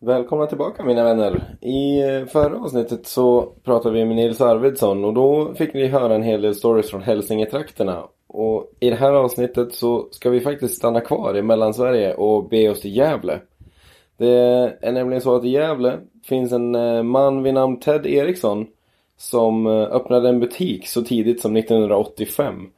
Välkomna tillbaka mina vänner. I eh, förra avsnittet så pratade vi med Nils Arvidsson och då fick ni höra en hel del stories från Hälsingetrakterna. Och i det här avsnittet så ska vi faktiskt stanna kvar i Mellansverige och be oss till Gävle. Det är nämligen så att i Gävle finns en eh, man vid namn Ted Eriksson som eh, öppnade en butik så tidigt som 1985.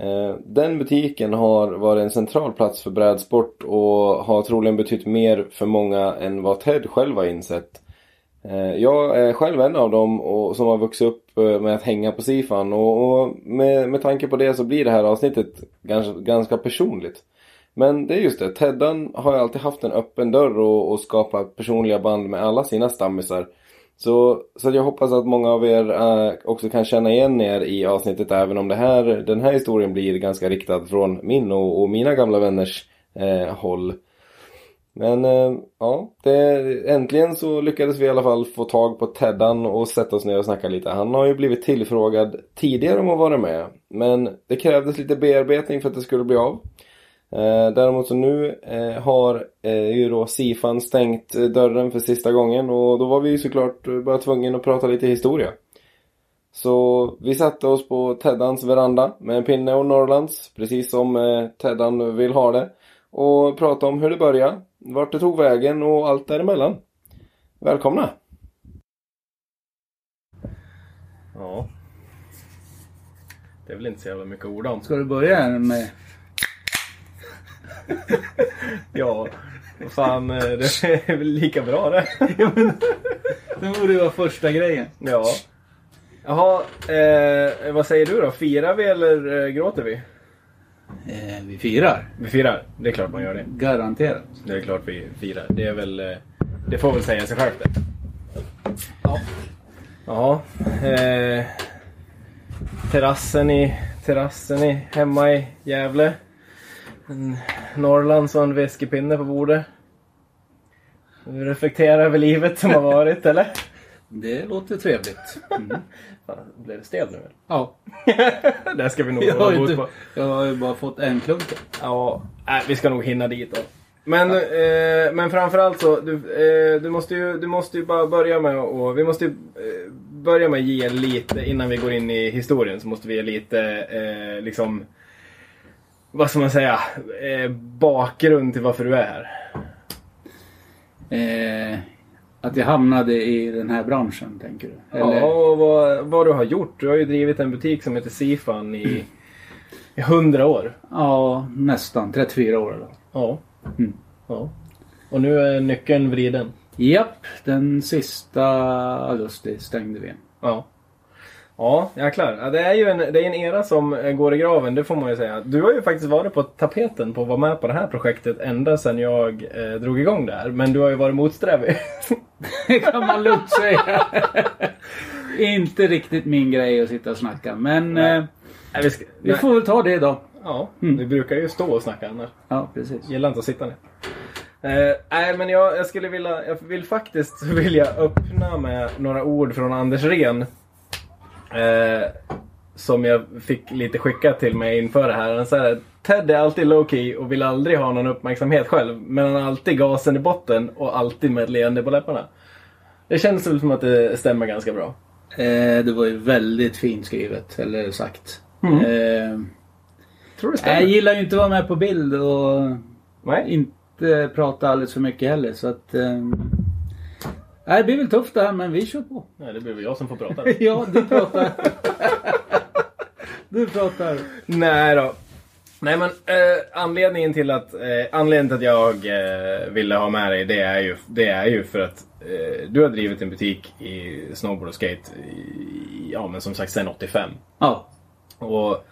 Eh, den butiken har varit en central plats för brädsport och har troligen betytt mer för många än vad Ted själv har insett. Eh, jag är själv en av dem och, som har vuxit upp eh, med att hänga på Sifan och, och med, med tanke på det så blir det här avsnittet ganska, ganska personligt. Men det är just det, Teddan har alltid haft en öppen dörr och, och skapat personliga band med alla sina stammisar. Så, så jag hoppas att många av er äh, också kan känna igen er i avsnittet även om det här, den här historien blir ganska riktad från min och, och mina gamla vänners äh, håll. Men äh, ja, det, äntligen så lyckades vi i alla fall få tag på Teddan och sätta oss ner och snacka lite. Han har ju blivit tillfrågad tidigare om att vara med. Men det krävdes lite bearbetning för att det skulle bli av. Eh, däremot så nu eh, har eh, ju då Sifan stängt eh, dörren för sista gången och då var vi ju såklart bara tvungna att prata lite historia. Så vi satte oss på Teddans veranda med en pinne och Norrlands, precis som eh, Teddan vill ha det. Och prata om hur det började, vart det tog vägen och allt däremellan. Välkomna! Ja. Det är väl inte så jävla mycket ord om. Ska du börja med... Ja, fan, eh, det är väl lika bra det. ja, men, det borde ju vara första grejen. Ja. Jaha, eh, vad säger du då? Firar vi eller eh, gråter vi? Eh, vi firar. Vi firar, det är klart man gör det. Garanterat. Det är klart vi firar. Det är väl, eh, det får väl säga sig självt det. Ja. Ja, eh, terrassen i, terrassen i, hemma i Gävle. En Norrlands och en whiskeypinne på bordet. Du reflekterar över livet som har varit, eller? Det låter trevligt. Mm. Fan, blev det stel nu? eller? Ja. det ska vi nog Jag bot inte, på. jag har ju bara fått en klunk. Ja, nej, vi ska nog hinna dit då. Men, eh, men framförallt så, du, eh, du, måste ju, du måste ju bara börja med och vi måste ju eh, börja med att ge lite, innan vi går in i historien så måste vi ge lite eh, liksom, vad ska man säga, eh, bakgrund till varför du är här. Eh, att jag hamnade i den här branschen, tänker du? Ja, och vad, vad du har gjort. Du har ju drivit en butik som heter Sifan i, i 100 år. ja, nästan. 34 år eller? Ja. Mm. ja. Och nu är nyckeln vriden. Japp, den sista augusti stängde vi. Ja. Ja, jäklar. Ja, det är ju en, det är en era som eh, går i graven, det får man ju säga. Du har ju faktiskt varit på tapeten på att vara med på det här projektet ända sedan jag eh, drog igång det här. Men du har ju varit motsträvig. Det kan man lugnt säga. Inte riktigt min grej att sitta och snacka. Men eh, Nej, vi, ska, vi får väl ta det då. Ja, Mm. vi brukar ju stå och snacka annars. Ja, precis. Gillar inte att sitta ner. Eh, nej, men jag, jag skulle vilja, jag vill faktiskt vilja öppna med några ord från Anders Ren. Eh, som jag fick lite skickat till mig inför det här. Han säger Ted är alltid low key och vill aldrig ha någon uppmärksamhet själv. Men han har alltid gasen i botten och alltid med ett leende på läpparna. Det känns väl som att det stämmer ganska bra. Eh, det var ju väldigt fint skrivet, eller sagt. Mm. Eh, Tror det stämmer? jag gillar ju inte att vara med på bild och Nej. inte prata alldeles för mycket heller. Så att... Eh, nej, det blir väl tufft det här, men vi kör på. Nej, det blir väl jag som får prata. ja, du pratar. du pratar. Nej då. Nej men eh, anledningen till att eh, anledningen till att jag eh, ville ha med dig det är ju, det är ju för att eh, du har drivit en butik i snowboard och skate i, ja men som sagt sedan 85. Ja. Och,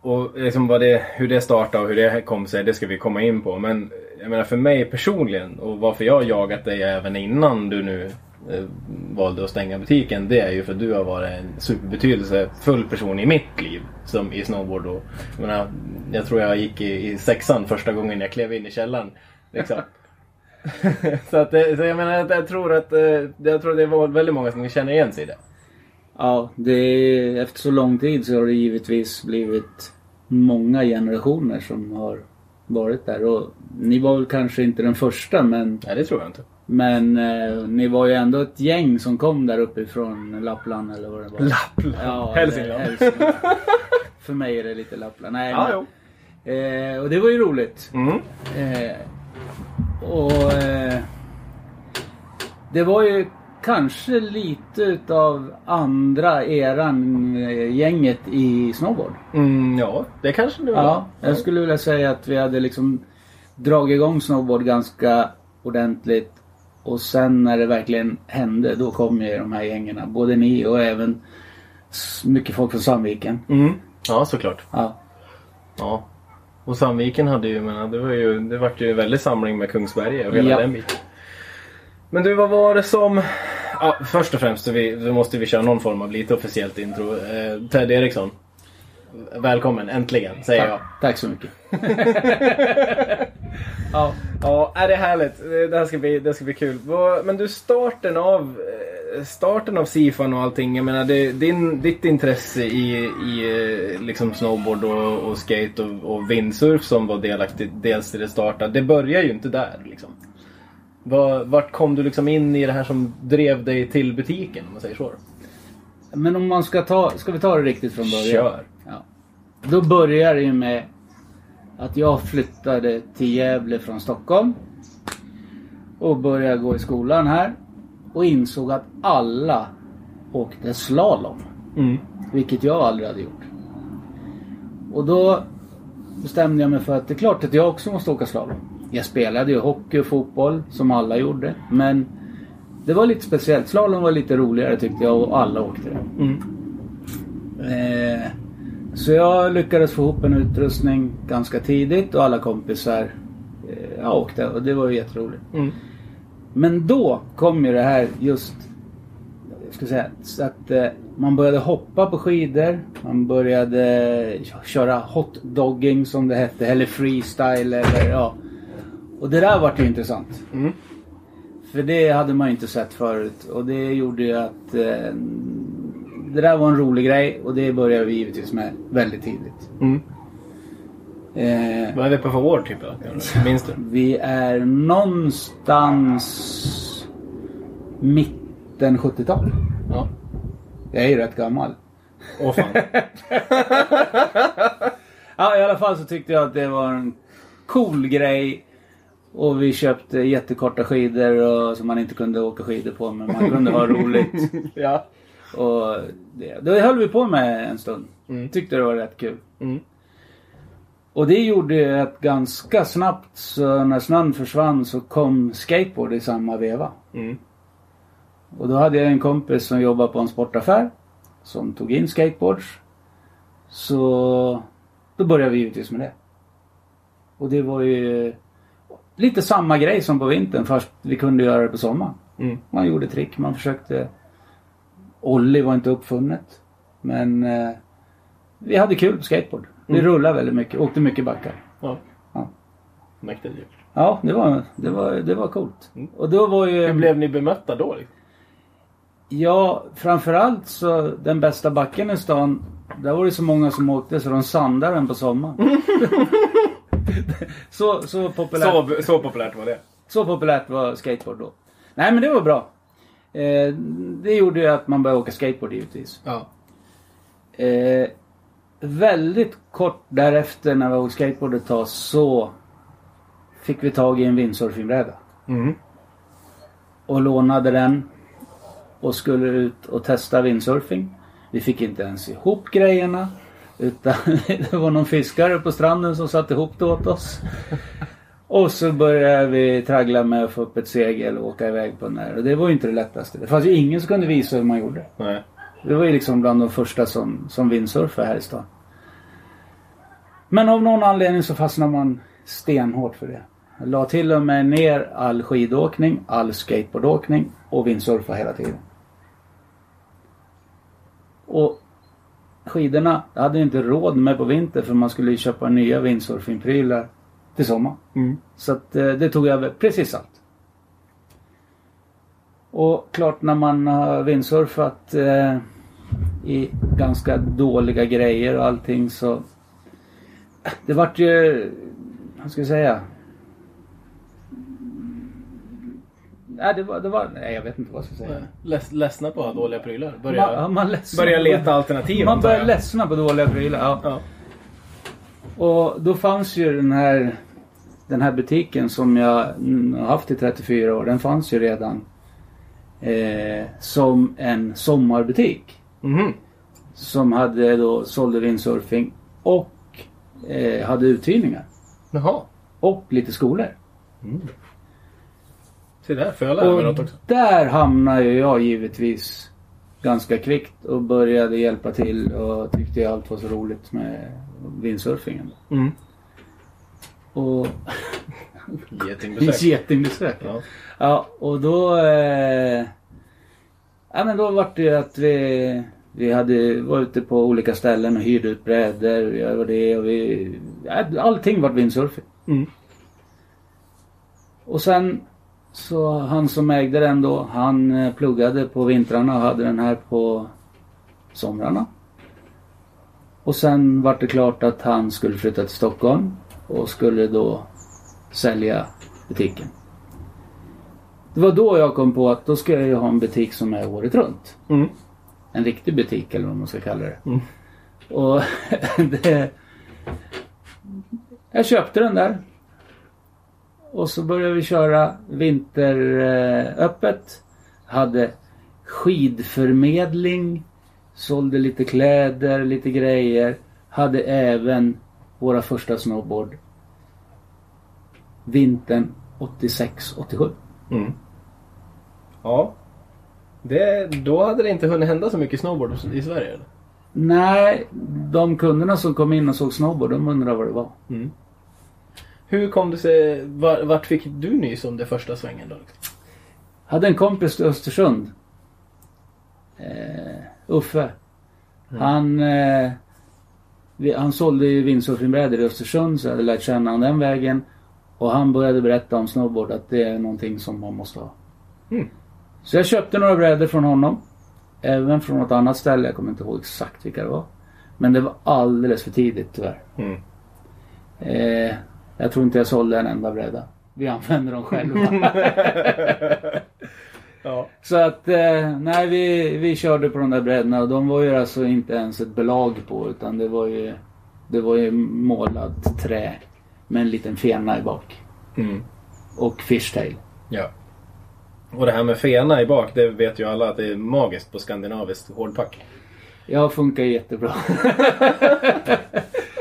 och liksom vad det, hur det startade och hur det kom sig det ska vi komma in på. Men jag menar för mig personligen och varför jag har jagat dig även innan du nu eh, valde att stänga butiken. Det är ju för att du har varit en superbetydelsefull person i mitt liv. Som i snowboard. Och, jag, menar, jag tror jag gick i, i sexan första gången jag klev in i källaren. Liksom. så, att, så jag menar jag, tror att eh, jag tror att det var väldigt många som känner igen sig i det. Ja, det, efter så lång tid så har det givetvis blivit många generationer som har varit där. Och ni var väl kanske inte den första men, Nej, det tror jag inte. men eh, ni var ju ändå ett gäng som kom där uppifrån Lappland eller vad det var. Lappland. Ja, Hälsingland. Hälsingland. För mig är det lite Lappland. Nej, Ja, men, eh, och det var ju roligt. Mm. Eh, och eh, det var ju kanske lite utav andra eran eh, gänget i snowboard. Mm, ja, det kanske det var. Ja, jag skulle vilja säga att vi hade liksom dragit igång snowboard ganska ordentligt. Och sen när det verkligen hände, då kom ju de här gängerna. Både ni och även mycket folk från Sandviken. Mm. Ja, såklart. Ja. Ja. Och Sandviken hade ju, men det var ju, det vart ju en väldig samling med Kungsberga och hela Ja. den biten. Men du, vad var det som... Ja, först och främst så, vi, så måste vi köra någon form av lite officiellt intro. Eh, Ted Eriksson. Välkommen, äntligen, säger jag. Tack så mycket. ja. Ja, det är härligt. Det här ska bli, det ska bli kul. Men du, starten av, eh, starten av Sifan och allting. Jag menar, det, din, ditt intresse i, i eh, liksom snowboard och, och skate och, och windsurf som var delaktigt dels till det starta. Det börjar ju inte där liksom. Var, vart kom du liksom in i det här som drev dig till butiken om man säger så? Men om man ska ta, ska vi ta det riktigt från början? Kör. Ja. Då börjar det ju med att jag flyttade till Gävle från Stockholm. Och började gå i skolan här. Och insåg att alla åkte slalom. Mm. Vilket jag aldrig hade gjort. Och då bestämde jag mig för att det är klart att jag också måste åka slalom. Jag spelade ju hockey och fotboll som alla gjorde. Men det var lite speciellt. Slalom var lite roligare tyckte jag och alla åkte det. Mm. Eh, så jag lyckades få ihop en utrustning ganska tidigt och alla kompisar eh, jag åkte och det var ju jätteroligt. Mm. Men då kom ju det här just jag ska säga så att eh, man började hoppa på skidor. Man började köra hotdogging som det hette eller freestyle eller ja. Och det där vart ju intressant. Mm. För det hade man ju inte sett förut och det gjorde ju att eh, det där var en rolig grej och det började vi givetvis med väldigt tidigt. Mm. Eh, Vad är det på för år typ? Minns du? vi är någonstans mitten 70-tal. Ja. Jag är ju rätt gammal. Åh fan. Ja, i alla fall så tyckte jag att det var en cool grej. Och vi köpte jättekorta skidor och, som man inte kunde åka skidor på men man kunde ha roligt. ja. Och det, det höll vi på med en stund. Mm. Tyckte det var rätt kul. Mm. Och det gjorde att ganska snabbt så när snön försvann så kom skateboard i samma veva. Mm. Och då hade jag en kompis som jobbade på en sportaffär. Som tog in skateboards. Så då började vi givetvis med det. Och det var ju lite samma grej som på vintern fast vi kunde göra det på sommaren. Mm. Man gjorde trick, man försökte. Ollie var inte uppfunnet. Men eh, vi hade kul på skateboard. Vi rullade väldigt mycket, åkte mycket backar. Ja. Ja. Mäktigt ju. Ja, det var, det var, det var coolt. Mm. Och då var ju... Hur blev ni bemötta då? Liksom? Ja, framförallt så den bästa backen i stan. Där var det så många som åkte så de sandade den på sommaren. så, så, populärt, så. Så, så populärt var det. populärt var skateboard då. Nej men det var bra. Eh, det gjorde ju att man började åka skateboard givetvis. Ja. Eh, väldigt kort därefter när vi åkte skateboard ett tag så fick vi tag i en windsurfingbräda. Mm. och lånade den och skulle ut och testa windsurfing. Vi fick inte ens ihop grejerna. Utan det var någon fiskare på stranden som satte ihop det åt oss. Och så började vi traggla med att få upp ett segel och åka iväg på den där. Och det var ju inte det lättaste. Det fanns ju ingen som kunde visa hur man gjorde. Nej. Det var ju liksom bland de första som, som windsurfade här i stan. Men av någon anledning så fastnade man stenhårt för det. Jag la till och med ner all skidåkning, all skateboardåkning och windsurfa hela tiden. Och skidorna hade jag inte råd med på vinter för man skulle ju köpa nya windsurfingprylar till sommar. Mm. Så att eh, det tog över precis allt. Och klart när man har windsurfat eh, i ganska dåliga grejer och allting så... Det vart ju... vad ska jag säga? Nej, det var, det var, nej, jag vet inte vad jag ska säga. Leds, ledsna på dåliga prylar. Börja, Man, man börja leta alternativ. Man börjar ledsna på dåliga prylar. Ja. Ja. Och då fanns ju den här, den här butiken som jag mm, har haft i 34 år. Den fanns ju redan eh, som en sommarbutik. Mhm. Som hade då sålde windsurfing och eh, hade uthyrningar. Jaha. Och lite skolor. Se där, får jag lära mig något också. där hamnade ju jag givetvis ganska kvickt och började hjälpa till och tyckte allt var så roligt med windsurfingen. Mm. Och Getingbesök. getingbesök. Ja. Ja, och då... Eh, ja, men då var det ju att vi, vi hade, var ute på olika ställen och hyrde ut brädor. Vi gjorde det och vi... Allting var windsurfing. Mm. Och sen så han som ägde den då, han eh, pluggade på vintrarna och hade den här på somrarna. Och sen var det klart att han skulle flytta till Stockholm och skulle då sälja butiken. Det var då jag kom på att då ska jag ju ha en butik som är året runt. Mm. En riktig butik eller vad man ska kalla det. Mm. Och det... Jag köpte den där. Och så började vi köra vinteröppet. Hade skidförmedling. Sålde lite kläder, lite grejer. Hade även våra första snowboard. Vintern 86-87. Mm. Ja. Det, då hade det inte hunnit hända så mycket snowboard i Sverige eller? Nej, de kunderna som kom in och såg snowboard, de undrade vad det var. Mm. Hur kom det sig, var, vart fick du nys om det första svängen då? Liksom? Hade en kompis i Östersund. Eh, Uffe. Han, eh, vi, han sålde ju windsurfingbrädor i Östersund så jag hade lärt känna honom den vägen. Och han började berätta om snowboard att det är någonting som man måste ha. Mm. Så jag köpte några brädor från honom. Även från något annat ställe. Jag kommer inte ihåg exakt vilka det var. Men det var alldeles för tidigt tyvärr. Mm. Eh, jag tror inte jag sålde en enda bräda. Vi använder dem själva. Ja. Så att, eh, nej vi, vi körde på de där brädorna och de var ju alltså inte ens ett belag på utan det var ju Det var ju målat trä med en liten fena i bak. Mm. Och fishtail. Ja. Och det här med fena i bak, det vet ju alla att det är magiskt på skandinaviskt hårdpack. Ja, funkar jättebra.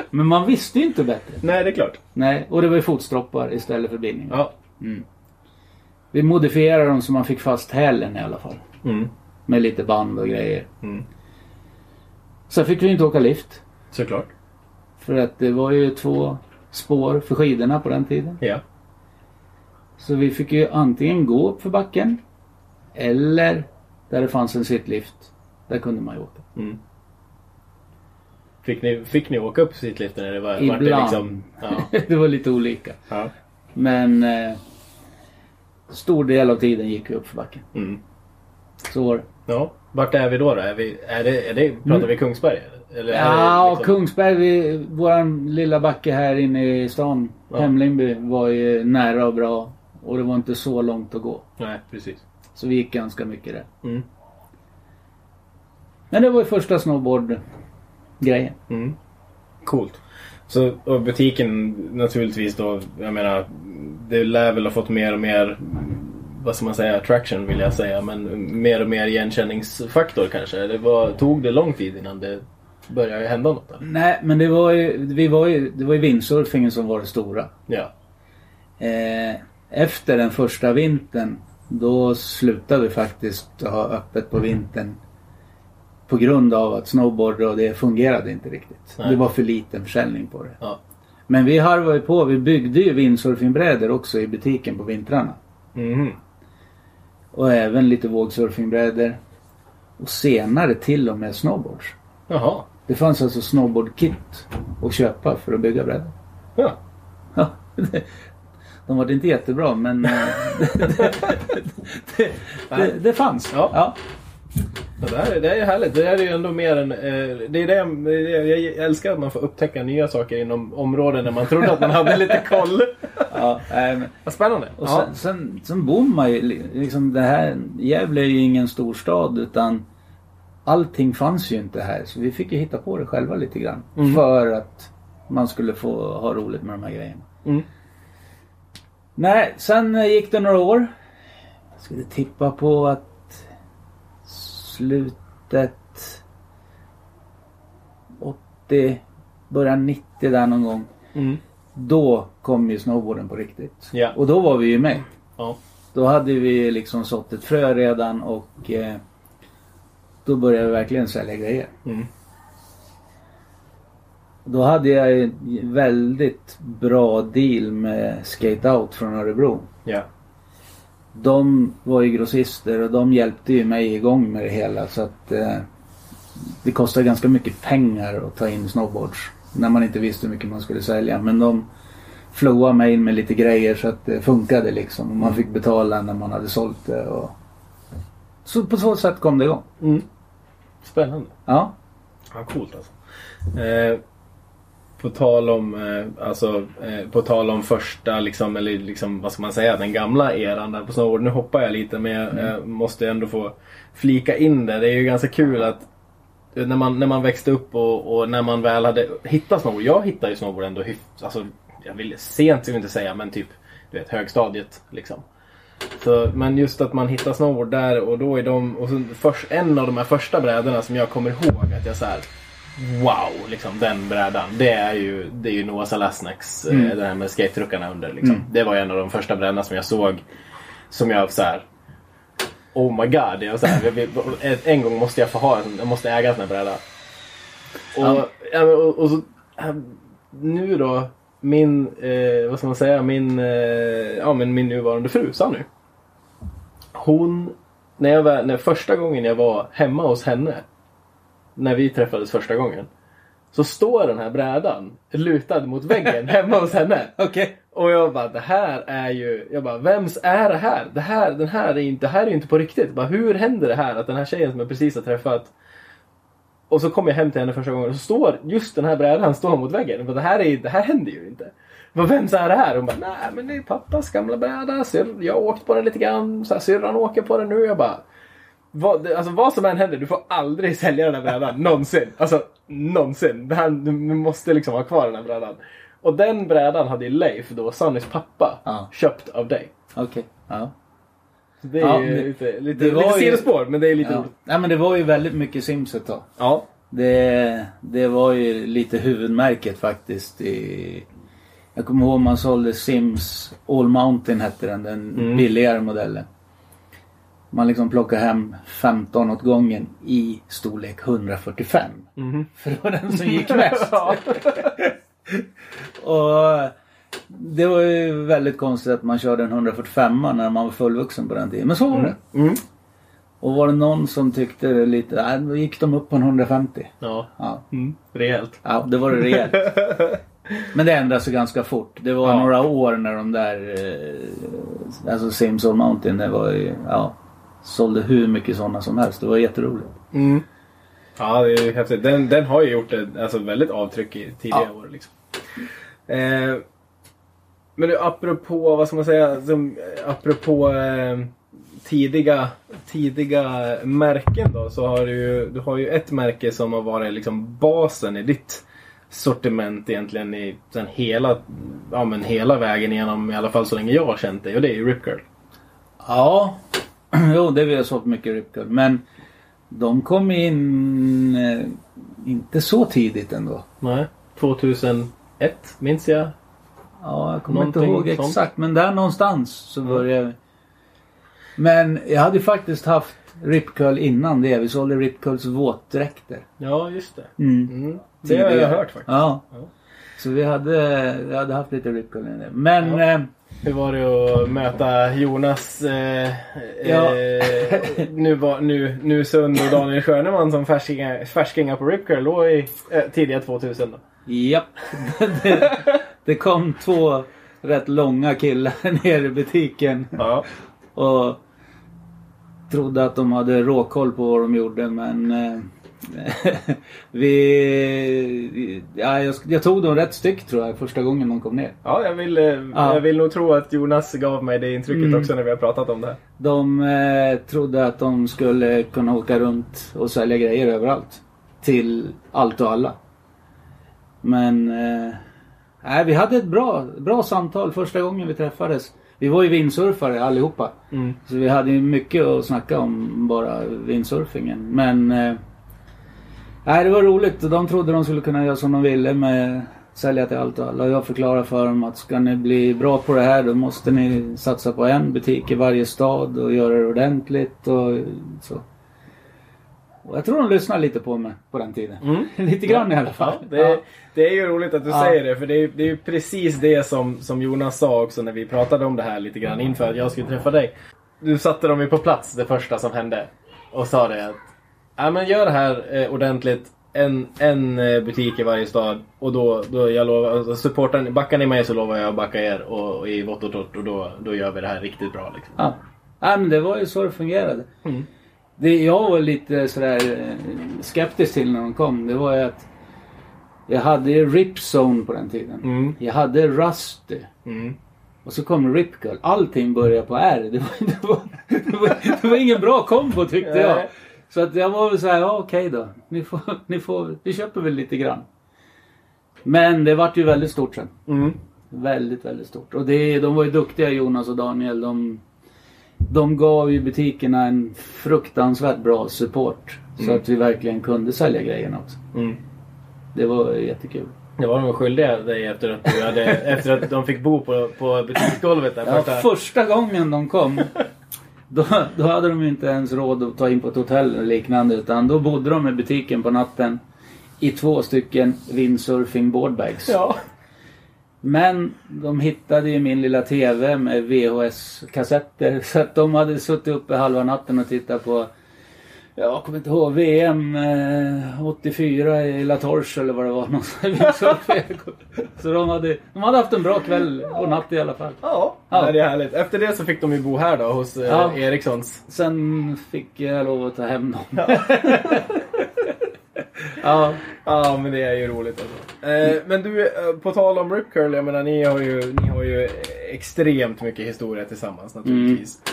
Men man visste ju inte bättre. Nej, det är klart. Nej, och det var ju fotstroppar istället för bindningar. Ja. Vi modifierade dem så man fick fast hälen i alla fall. Mm. Med lite band och grejer. Mm. Sen fick vi inte åka lift. Såklart. För att det var ju två spår för skidorna på den tiden. Ja. Så vi fick ju antingen gå upp för backen. Eller där det fanns en sittlift. Där kunde man ju åka. Mm. Fick ni, fick ni åka upp sitliften eller var, var det Ibland. liksom... Ja. det var lite olika. ja. Men eh, stor del av tiden gick vi upp för backen. Mm. Så var det. Ja. Vart är vi då? då? Är vi, är det, är det, pratar vi Kungsberg? Eller? Mm. Ja, liksom- Kungsberg, vi, våran lilla backe här inne i stan, Ja. Hemlingby, var ju nära och bra. Och det var inte så långt att gå. Nej, precis. Så vi gick ganska mycket där. Mm. Men det var ju första snowboard-grejen. Mm. Coolt. Så, och butiken naturligtvis då, jag menar, det lär väl ha fått mer och mer, vad ska man säga, attraction vill jag säga, men mer och mer igenkänningsfaktor kanske. Det var, tog det lång tid innan det började hända något? Eller? Nej, men det var ju, vi var ju, det var ju windsurfingen som var det stora. Ja. Eh, efter den första vintern, då slutade vi faktiskt ha öppet på vintern. På grund av att snowboard och det fungerade inte riktigt. Nej. Det var för liten försäljning på det. Ja. Men vi harvade ju på. Vi byggde ju windsurfingbrädor också i butiken på vintrarna. Mhm. Och även lite vågsurfingbrädor. Och senare till och med snowboards. Jaha. Det fanns alltså snowboardkit att köpa för att bygga brädor. Ja. Ja, det, de var inte jättebra men eh, det, det, det, det fanns. Ja. Ja, det, här, är- det här är härligt. Det här är ju ändå mer än... Eh, det är det, jag- jag älskar att man får upptäcka nya saker inom områden där man trodde att man hade lite koll. Ja, men, Vad spännande. och ja. sen, sen, sen bor man ju li- liksom det här. Gävle är ju ingen storstad utan allting fanns ju inte här. Så vi fick ju hitta på det själva lite grann. Mm. För att man skulle få ha roligt med de här grejerna. Mm. Nej, sen eh, gick det några år. Jag skulle tippa på att slutet 80, början 90 där någon gång. Mm. Då kom ju snowboarden på riktigt. Ja. Och då var vi ju med. Ja. Då hade vi liksom sått ett frö redan och eh, då började vi verkligen sälja grejer. Mm. Då hade jag en väldigt bra deal med Skate Out från Örebro. Ja. De var ju grossister och de hjälpte ju mig igång med det hela så att eh, det kostade ganska mycket pengar att ta in snowboards. När man inte visste hur mycket man skulle sälja. Men de flowade mig in med lite grejer så att det funkade liksom. Man fick betala när man hade sålt det. Och... Så på så sätt kom det igång. Mm. Spännande. Ja. Ja, coolt alltså. Eh, på tal om, eh, alltså, eh, på tal om första, liksom, eller liksom, vad ska man säga, den gamla eran där på snowboard. Nu hoppar jag lite men jag eh, måste ändå få flika in det. Det är ju ganska kul att när man, när man växte upp och, och när man väl hade hittat snowboard. Jag hittade ju snowboard ändå hyfsat, alltså, jag vill sent jag inte säga men typ, du vet högstadiet liksom. Så, men just att man hittar snowboard där och då är de, och så först, en av de här första brädorna som jag kommer ihåg att jag så här. Wow, liksom den brädan. Det är ju, det är ju Noah Salasnaks, mm. det här med skate-truckarna under. Liksom. Det var en av de första brädorna som jag såg. Som jag så här. Oh my god. Jag, så här, en gång måste jag få ha en, jag måste äga en sån här bräda. Och, men, och, och så, äh, nu då, min, eh, vad ska man säga, min, eh, ja, men min nuvarande fru, Sanny. Hon, när jag var, när första gången jag var hemma hos henne. När vi träffades första gången. Så står den här brädan lutad mot väggen hemma hos henne. Okej. Och jag bara, det här är ju... Jag bara, vems är det här? Det här, den här är inte, det här är ju inte på riktigt. Bara, hur händer det här att den här tjejen som jag precis har träffat och så kommer jag hem till henne första gången och så står just den här brädan står mot väggen. Jag bara, det, här är, det här händer ju inte. Bara, vems är det här? Hon bara, nej men det är pappas gamla bräda. Jag har åkt på den lite grann. Så här, Syrran åker på den nu. Jag bara, vad, alltså, vad som än händer, du får aldrig sälja den här brädan. Någonsin. Alltså, någonsin. Det här, du måste liksom ha kvar den här brädan. Och den brädan hade ju Leif, då Sannys pappa, Ja. köpt av dig. Okej. Ja. Så det är Ja, ju det- lite, lite, det lite ju- sidospår, men det är lite ja. roligt. Nej men det var ju väldigt mycket Sims ett tag. Ja. Det, det var ju lite huvudmärket faktiskt. I, jag kommer ihåg man sålde Sims All Mountain hette den, den Mm. billigare modellen. Man liksom plockade hem 15 åt gången i storlek 145. Mhm. För det var den som gick mest. Och det var ju väldigt konstigt att man körde en 145 när man var fullvuxen på den tiden. Men så var det. Mm. Och var det någon som tyckte det lite, nej, då gick de upp på en 150. Ja. Ja, Mm. Rejält. ja det var det rejält. Men det ändrade sig ganska fort. Det var Ja. några år när de där, eh, alltså Sims All Mountain, det var ju, ja, sålde hur mycket sådana som helst. Det var jätteroligt. Mm. Ja, det är ju häftigt. Den, den har ju gjort ett alltså, väldigt avtryck i tidigare Ja. år. Liksom. Eh, men du, apropå, vad ska man säga, som, eh, apropå eh, tidiga, tidiga märken då. Så har du ju, du har ju ett märke som har varit liksom basen i ditt sortiment egentligen i sen hela, ja, men hela vägen igenom, i alla fall så länge jag har känt dig. Och det är ju Rip Curl. Ja, jo det har vi sålt mycket Rip Curl. Men de kom in eh, inte så tidigt ändå. Nej, 2001 minns jag. Ja, jag kommer inte ihåg sånt. exakt men där någonstans så började vi. Men jag hade faktiskt haft Rip Curl innan det. Vi sålde Rip Curls våtdräkter. Ja, just det. Mm. Mm. Det har jag hört faktiskt. Ja. Ja. Så vi hade, vi hade haft lite Curl innan det. Men Ja. eh, Hur var det att möta Jonas eh, Ja. eh, nu, var, nu, nu Sund och Daniel Schöneman som färskingar, färskingar på Rip Curl då i eh, tidiga 2000? Då. japp. det, det kom två rätt långa killar ner i butiken. Ja. Och trodde att de hade råkoll på vad de gjorde men eh, vi... Ja, jag, jag tog dem rätt styck tror jag första gången de kom ner. Ja, jag vill, eh, Ja. jag vill nog tro att Jonas gav mig det intrycket Mm. också när vi har pratat om det. De eh, trodde att de skulle kunna åka runt och sälja grejer överallt. Till allt och alla. Men eh, nej, vi hade ett bra, bra samtal första gången vi träffades. Vi var ju windsurfare allihopa. Mm. Så vi hade mycket att snacka om bara windsurfingen. Men eh, nej, det var roligt. De trodde de skulle kunna göra som de ville med sälja till allt och alla. Jag förklarade för dem att ska ni bli bra på det här då måste ni satsa på en butik i varje stad och göra det ordentligt och så. Och jag tror de lyssnade lite på mig på den tiden. lite grann i alla fall. Ja, det, det är ju roligt att du Ja. säger det, för det är, det är ju precis det som, som Jonas sa också när vi pratade om det här lite grann inför att jag skulle träffa dig. Du satte dem ju på plats det första som hände och sa det att ja, men gör det här eh, ordentligt. En, en eh, butik i varje stad och då, då jag lovar, alltså, supportar ni, backar ni mig så lovar jag att backa er och, och i vått och torrt och då, då gör vi det här riktigt bra. Liksom. Ja. Nej, men det var ju så det fungerade. Mm. Det jag var lite sådär eh, skeptisk till när de kom, det var ju att jag hade Ripzone på den tiden. Mm. Jag hade Rusty. Mm. Och så kom Rip Curl. Allting började på R. Det var, det var, det var, det var ingen bra kombo tyckte jag. Så att jag var väl såhär, ja okej då. Ni får, ni får, vi köper väl lite grann. Men det vart ju väldigt stort sen. Mm. Väldigt, väldigt stort. Och det, de var ju duktiga Jonas och Daniel. De, de gav ju butikerna en fruktansvärt bra support. Så att vi verkligen kunde sälja grejerna också. Mm. Det var jättekul. Det var de skyldiga dig efter att, du hade, efter att de fick bo på, på butiksgolvet där Ja, första... första gången de kom. Då, då hade de inte ens råd att ta in på ett hotell eller liknande. Utan då bodde de i butiken på natten. I två stycken windsurfing boardbags. Ja. Men de hittade ju min lilla TV med VHS-kassetter. Så att de hade suttit uppe halva natten och tittat på jag kommer inte ihåg, VM eh, 84 i La Torche eller vad det var. så de hade, de hade haft en bra kväll och natt i alla fall. Ja, Ja. det är härligt. Efter det så fick de ju bo här då hos eh, Ja. Erikssons. Sen fick jag lov att ta hem dem. Ja. Ja, men det är ju roligt alltså. eh, Men du, eh, på tal om Rip Curl, jag menar ni har ju, ni har ju extremt mycket historia tillsammans naturligtvis. Eh,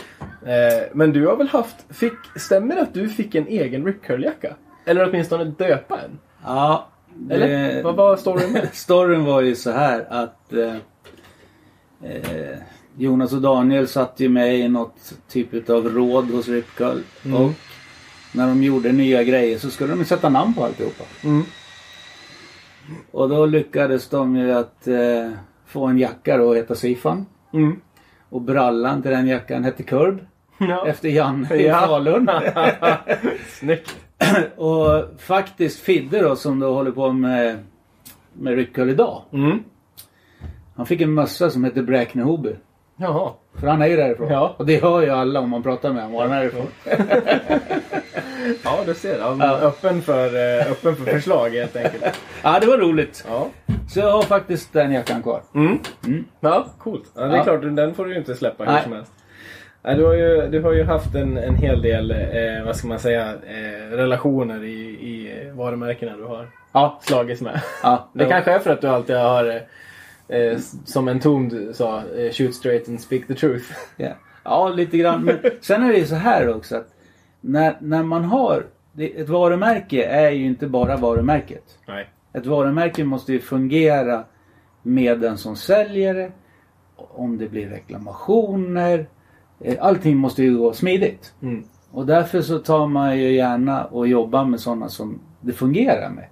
men du har väl haft, fick, stämmer det att du fick en egen Rip Curl-jacka? Eller åtminstone döpa en? Ja. Eller? det- Vad var storyn med? Storyn var ju så här att eh, eh, Jonas och Daniel satt ju med i något typ av råd hos Rip Curl. Mm. Och när de gjorde nya grejer så skulle de sätta namn på alltihopa. Mm. Och då lyckades de ju att eh, få en jacka då att heta Sifan. Mm. Och brallan till den jackan hette Curb. Ja. Efter Janne i Ja. Falun. Snyggt. och faktiskt Fidde då som då håller på med, med Rip Curl idag. Mm. Han fick en mössa som heter Bräknehoby. Jaha. För han är ju därifrån. Ja. Och det hör ju alla om man pratar med honom var han är ifrån. Ja, du ser. Han Ja. öppen för, eh, öppen för förslag helt enkelt. Ja, det var roligt. Ja. Så jag har faktiskt den jackan kvar. Mm. Mm. Ja, coolt. Ja, det är Ja. klart, den får du ju inte släppa hur Nej. som helst. Du, har ju, du har ju haft en, en hel del, eh, vad ska man säga, eh, relationer i, i eh, varumärkena du har Ja. slagits med. ja Det var- kanske är för att du alltid har, eh, som en ton sa, eh, shoot straight and speak the truth. Ja. ja, lite grann. Men sen är det ju så här också att när, när man har... Ett varumärke är ju inte bara varumärket. Nej. Ett varumärke måste ju fungera med den som säljer det. Om det blir reklamationer. eh, Allting måste ju gå smidigt. Mm. Och därför så tar man ju gärna och jobbar med sådana som det fungerar med.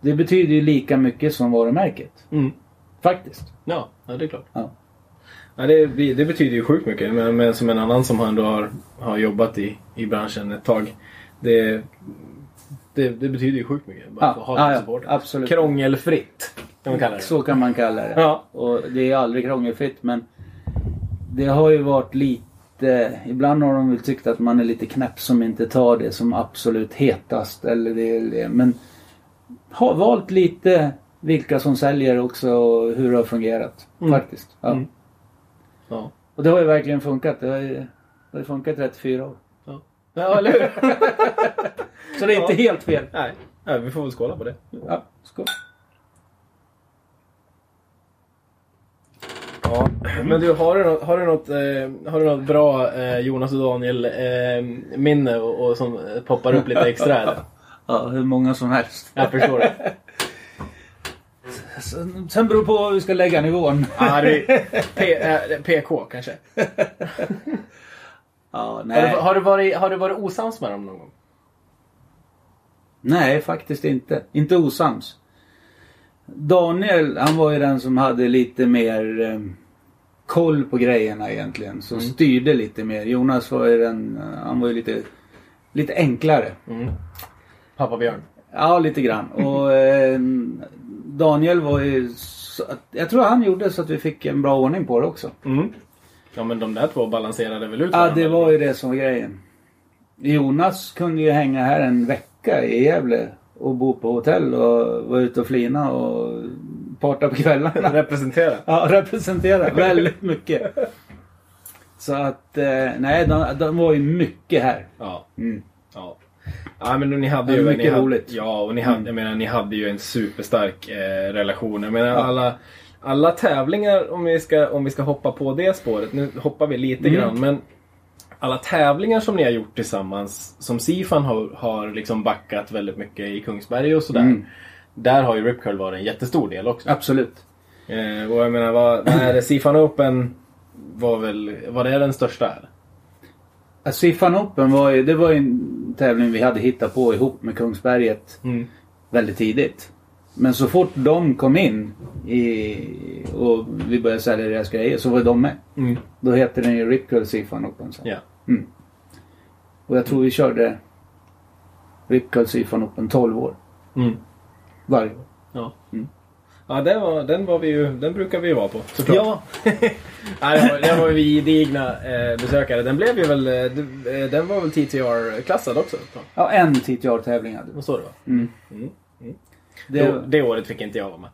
Det betyder ju lika mycket som varumärket. Mm. Faktiskt. Ja, ja, det är klart. Ja. Ja, det, det betyder ju sjukt mycket. Men, men som en annan som ändå har, har jobbat i, i branschen ett tag. Det, det, det betyder ju sjukt mycket. Bara Ja, ha ja, supporten. absolut. Krångelfritt. Kan man kalla det. Så kan man kalla det. Ja. Och det är aldrig krångelfritt men det har ju varit lite... Ibland har de väl tyckt att man är lite knäpp som inte tar det som absolut hetast. Eller det, eller det. Men har valt lite vilka som säljer också och hur det har fungerat. Mm. Faktiskt. Ja. Mm. Ja. Och det har ju verkligen funkat. Det har ju Det funkar i 34 år. Ja, eller hur? Så det är inte helt fel. Nej. Ja, vi får väl skåla på det. Ja, skål. Ja. Men du, har du något, har du något, eh, har du något bra eh, Jonas och Daniel eh, minne och, och som poppar upp lite extra eller? Ja, hur många som helst. Jag förstår det. Sen, sen beror det på vad vi ska lägga nivån. Ja, P, eh, PK kanske. Ja, Har du, nej. har, du varit, har du varit osams med dem någon gång? nej, faktiskt inte. Inte osams. Daniel, han var ju den som hade lite mer eh, koll på grejerna egentligen. Som styrde lite mer. Jonas var ju den, eh, han var ju lite, lite enklare. Pappa Björn. Ja, lite grann. Och eh, Daniel var ju... Jag tror han gjorde så att vi fick en bra ordning på det också. Mm. Ja, men de där två balanserade väl ut Ja, det var ju det som var grejen. Jonas kunde ju hänga här en vecka i Gävle och bo på hotell och vara ute och flina och parta på kvällarna. Representera. Ja, representera väldigt mycket. Så att, eh, nej, de, de var ju mycket här. Ja. Mm. Ja. Ja men ni hade Ja, ju... mycket ni hade, roligt. Ja och ni hade, jag menar, ni hade ju en superstark eh, relation. Jag menar alla, alla tävlingar om vi, ska, om vi ska hoppa på det spåret. Nu hoppar vi lite Mm. grann men alla tävlingar som ni har gjort tillsammans som Sifan har, har liksom backat väldigt mycket i Kungsberg och sådär. Mm. Där har ju Rip Curl varit en jättestor del också. Absolut. Eh, och jag menar vad, vad är det? Sifan Open var väl, var det den största? Eller? Siffan Open var ju, det var ju en tävling vi hade hittat på ihop med Kungsberget Mm. väldigt tidigt. Men så fort de kom in i, och vi började sälja deras grejer så var de med. Mm. Då hette den ju Rip Curl Siffan Open sen. Ja. Och jag tror vi körde Rip Curl Siffan Open 12 år. Mm. Varje år. Ja. Mm. Ja, den, var, den, var vi ju, den brukar vi ju vara på såklart. Ja. Det, var, vi gedigna eh, besökare. Den blev ju väl, eh, eh, den var väl TTR-klassad också? Ja, en TTR-tävling hade vi. Så det var. Mm. Mm. Mm. Det, Det, det året fick inte jag vara med.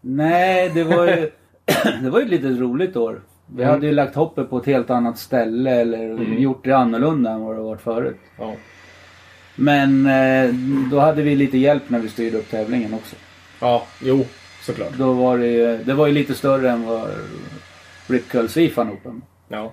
Nej, det var ju, det var ju ett litet roligt år. Vi Mm. hade ju lagt hoppet på ett helt annat ställe eller gjort det annorlunda än vad det varit förut. Ja. Men eh, då hade vi lite hjälp när vi styrde upp tävlingen också. Ja, jo, såklart. Då var det ju, det var ju lite större än vad Curl Sifan Open. Ja.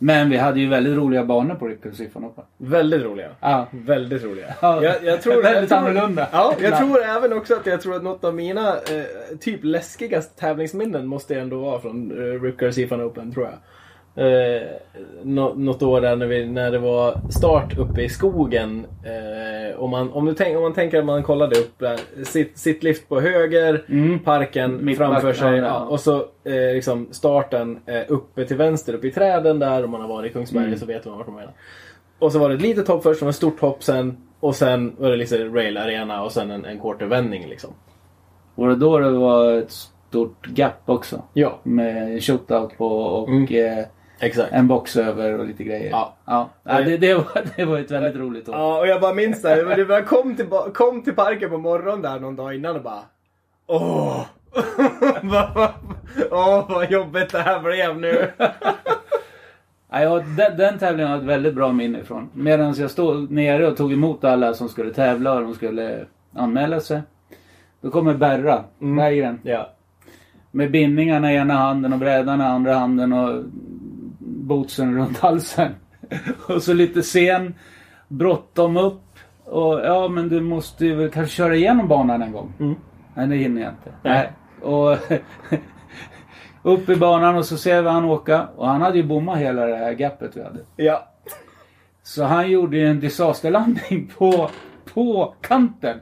Men vi hade ju väldigt roliga banor på Curl Sifan Open. Väldigt roliga. Ja. Väldigt roliga. Ja, Jag, jag tror, väldigt jag tror, annorlunda. Ja, jag Ja. tror även också att jag tror att något av mina eh, typ läskigaste tävlingsminnen måste ändå vara från eh, Ripcar Sifan Open, tror jag. Eh, nå, något år där när, vi, när det var start uppe i skogen. Eh, om, man, om, du tänk, om man tänker att man kollade upp där. Sitt, sittlift på höger, Mm. parken Mitt framför back- sig. ja, Ja, och så eh, liksom starten eh, uppe till vänster, uppe i träden där. Om man har varit i Kungsberg Mm. så vet man vart de menar. Och så var det ett litet hopp först, och ett stort hopp sen. Och sen var det liksom rail arena och sen en, en quartervändning liksom. Och det då det var ett stort gap också. Ja, Med shootout på och Mm. eh, exakt. en box över och lite grejer. Ja. ja. ja det, det, var, det var ett väldigt roligt år. Ja, och jag bara minns det. Du bara kom till, kom till parken på morgonen där någon dag innan och bara... Åh! Åh, vad jobbigt det här blev nu. Ja, jag, den, den tävlingen har jag ett väldigt bra minne ifrån. Medan jag stod nere och tog emot alla som skulle tävla och de skulle anmäla sig. Då kommer Berra Berggren. Ja. Med bindningarna i ena handen och brädan i andra handen och bootsen runt halsen. och så lite sen, bråttom upp. Och ja, men du måste ju kanske köra igenom banan en gång. Mm. Nej, det hinner jag inte. Nej. Nej. Och upp i banan och så ser vi han åka. Och han hade ju bommat hela det här gapet vi hade. Ja. Så han gjorde ju en disasterlandning på, på kanten.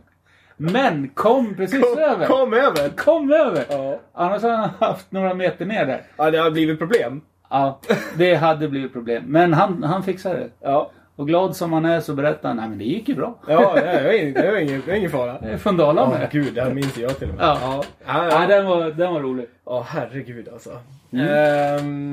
Men kom precis Kom, över. kom över. Kom över! Ja. Annars hade han haft några meter ner där. ja, det har blivit problem. Ja, det hade blivit problem. Men han, han fixade det. Ja. Och glad som han är så berättar han, nej men det gick ju bra. Ja, det var ingen, det var ingen, det var ingen fara. Det är Från Dalarna. Ja, gud, det här minns jag till och med. Ja. ja. ja, Ja, ja. den var, den var rolig. Ja, herregud alltså. Ehm,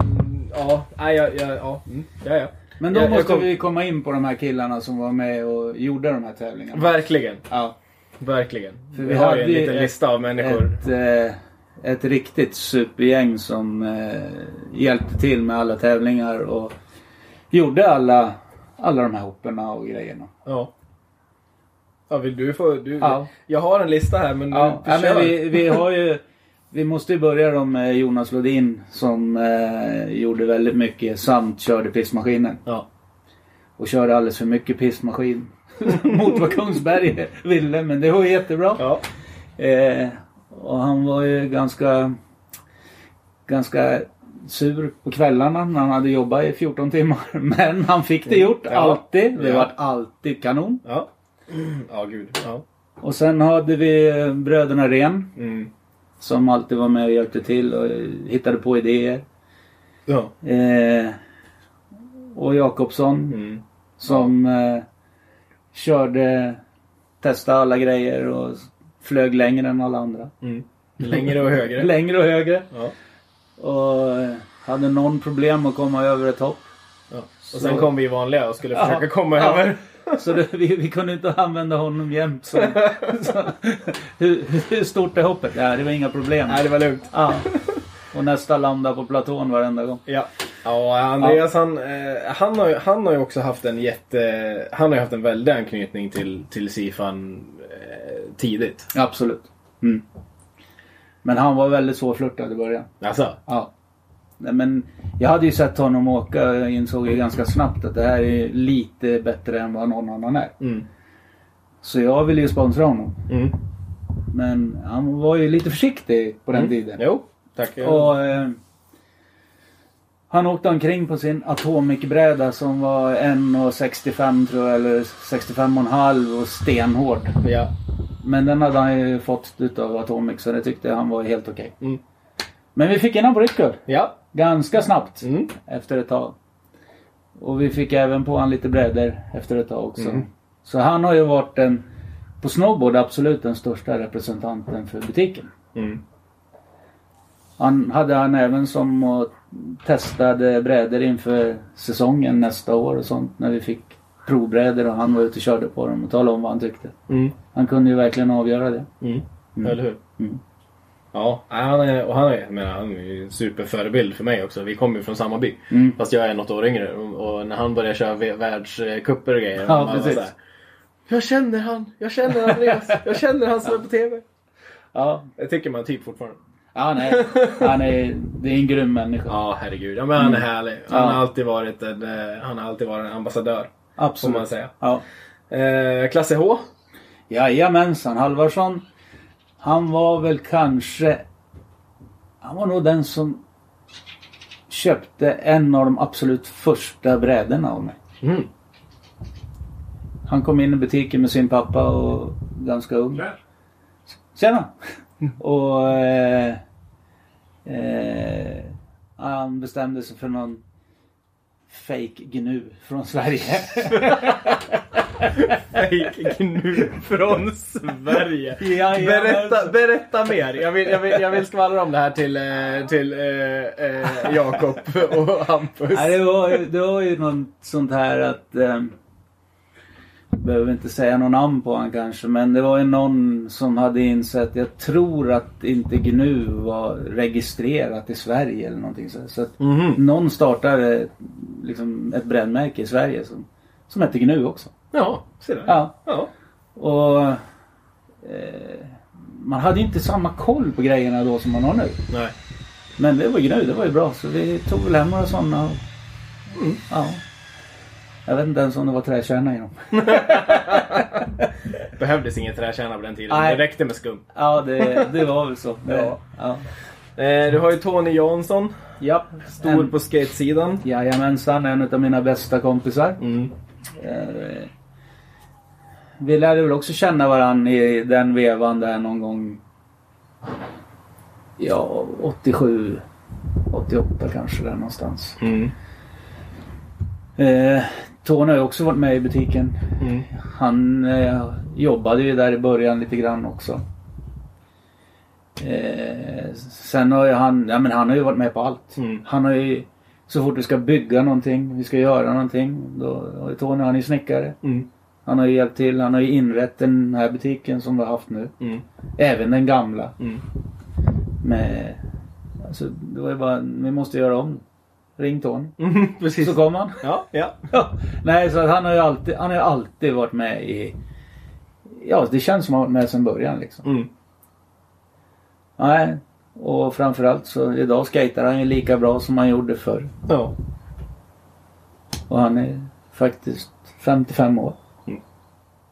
ja, nej, ja, ja, ja. Mm, ja, ja. Men då Jag- jag måste kom- vi komma in på de här killarna som var med och gjorde de här tävlingarna. Verkligen, Ja. verkligen. För vi, vi har ju en liten lista av människor. Ett, eh, ett riktigt supergäng som eh, hjälpte till med alla tävlingar och gjorde alla, alla de här hopporna och grejerna. Ja. Ja, vill du få... Du, Ja. Jag har en lista här men Ja, du ja, men vi, vi har ju... Vi måste ju börja då med Jonas Lodin som eh, gjorde väldigt mycket samt körde pissmaskinen. Ja. Och körde alldeles för mycket pissmaskin. Mot vad Kungsberg ville men det var jättebra. Ja. Eh, och han var ju ganska, ganska sur på kvällarna när han hade jobbat i 14 timmar. Men han fick det gjort, Ja. alltid. Det Ja. var alltid kanon. Ja. Ja, gud. Ja. Och sen hade vi bröderna Ren Mm. som alltid var med och hjälpte till och hittade på idéer. Ja. Eh, och Jakobsson Mm. som eh, körde, testade alla grejer och flög längre än alla andra. Mm. Längre och högre. Längre och högre. Ja. Och eh, hade någon problem att komma över ett hopp. Ja. Och sen kom vi vanliga och skulle försöka komma Ja. över. Så det, vi, vi kunde inte använda honom jämt. Så, så, hur, hur stort är hoppet? Ja, det var inga problem. Nej, det var lugnt. Ja. Och nästa landa på platån varenda gång. Ja. Ja, Andreas han, eh, han, har, han har ju också haft en jätte... Han har ju haft en väldig anknytning till, till Sifan tidigt. Absolut. Mm. Men han var väldigt svårflörtad i början. Alltså? Ja. Men jag hade ju sett honom åka och jag insåg ju ganska snabbt att det här är lite bättre än vad någon annan är. Mm. Så jag ville ju sponsra honom. Mm. Men han var ju lite försiktig på den tiden. Jo, tack. Och, eh, han åkte omkring på sin Atomic-bräda som var 1,65 tror jag, eller 65,5 och stenhård. Ja. Men den hade han ju fått utav Atomic så det tyckte han var helt okej. Mm. Men vi fick in honom på Rickard. Ja. Ganska snabbt. Mm. Efter ett tag. Och vi fick även på han lite brädor efter ett tag också. Mm. Så han har ju varit den, på snowboard absolut den största representanten för butiken. Mm. Han hade han även som testade brädor inför säsongen nästa år och sånt. När vi fick provbrädor och han var ute och körde på dem och talade om vad han tyckte. Mm. Han kunde ju verkligen avgöra det. Mm. Mm. Eller hur? Mm. Ja, han är, och han är, menar, han är en superförebild för mig också. Vi kommer ju från samma by. Mm. Fast jag är något år yngre. Och, och när han började köra världscuper och grejer. Ja, precis. här, jag känner han! Jag känner Andreas! Jag känner han som är på TV! Ja, Det tycker man typ fortfarande. Ja nej. Han är, det är en grym människa. Ja, herregud. Ja, men han är härlig. Han Mm. Ja. har alltid varit en, eh, han har alltid varit en ambassadör. Får Absolut. man säga. Ja. Eh, klasse H. Jajamensan, Halvarsson. Han var väl kanske... Han var nog den som köpte en av de absolut första brädorna av mig. Mm. Han kom in i butiken med sin pappa och ganska ung. Tjena! Och eh, eh, han bestämde sig för någon fake gnu från Sverige. Fake gnu från Sverige. Jajamän. Berätta, berätta mer. Jag vill, jag, vill, jag vill skvallra om det här till, eh, till eh, eh, Jakob och Hampus. Nej, det, var, det var ju något sånt här att... Eh, behöver inte säga någon namn på han kanske. Men det var ju någon som hade insett. Jag tror att inte GNU var registrerat i Sverige eller någonting så. så att Mhm. någon startade liksom ett brännmärke i Sverige som, som hette GNU också. Ja, se där. Ja. ja. Och eh, man hade ju inte samma koll på grejerna då som man har nu. Nej. Men det var GNU, det var ju bra. Så vi tog väl hem några sådana. Och, Mm. Ja. Jag vet inte ens om det var träkärna i dem. Behövdes ingen träkärna på den tiden. Nej. Det räckte med skum. Ja, det, det var väl så. Det, Ja. ja. Eh, du har ju Tony Jansson. Japp. Stor En- på skatesidan. Jajamensan, en av mina bästa kompisar. Mm. Eh, vi lärde väl också känna varandra i den vevan där någon gång. Ja, 87, 88 kanske där någonstans. Mm. Eh, Tony har ju också varit med i butiken. Mm. Han eh, jobbade ju där i början lite grann också. Eh, sen har ju han, ja men han har ju varit med på allt. Mm. Han har ju, så fort vi ska bygga någonting, vi ska göra någonting, då Tony, han är ju snickare. Mm. Han har ju hjälpt till, han har ju inrett den här butiken som vi har haft nu. Mm. Även den gamla. Mm. Med, alltså, det var ju bara, vi måste göra om. Ring Tony. Mm, precis. Så kom han. Ja, ja. Ja. Nej, så att han har ju alltid, han har alltid varit med i... Ja, det känns som han varit med sedan början liksom. Mm. Nej, och framförallt så idag skater han ju lika bra som han gjorde förr. ja. Och han är faktiskt 55 år. Mm.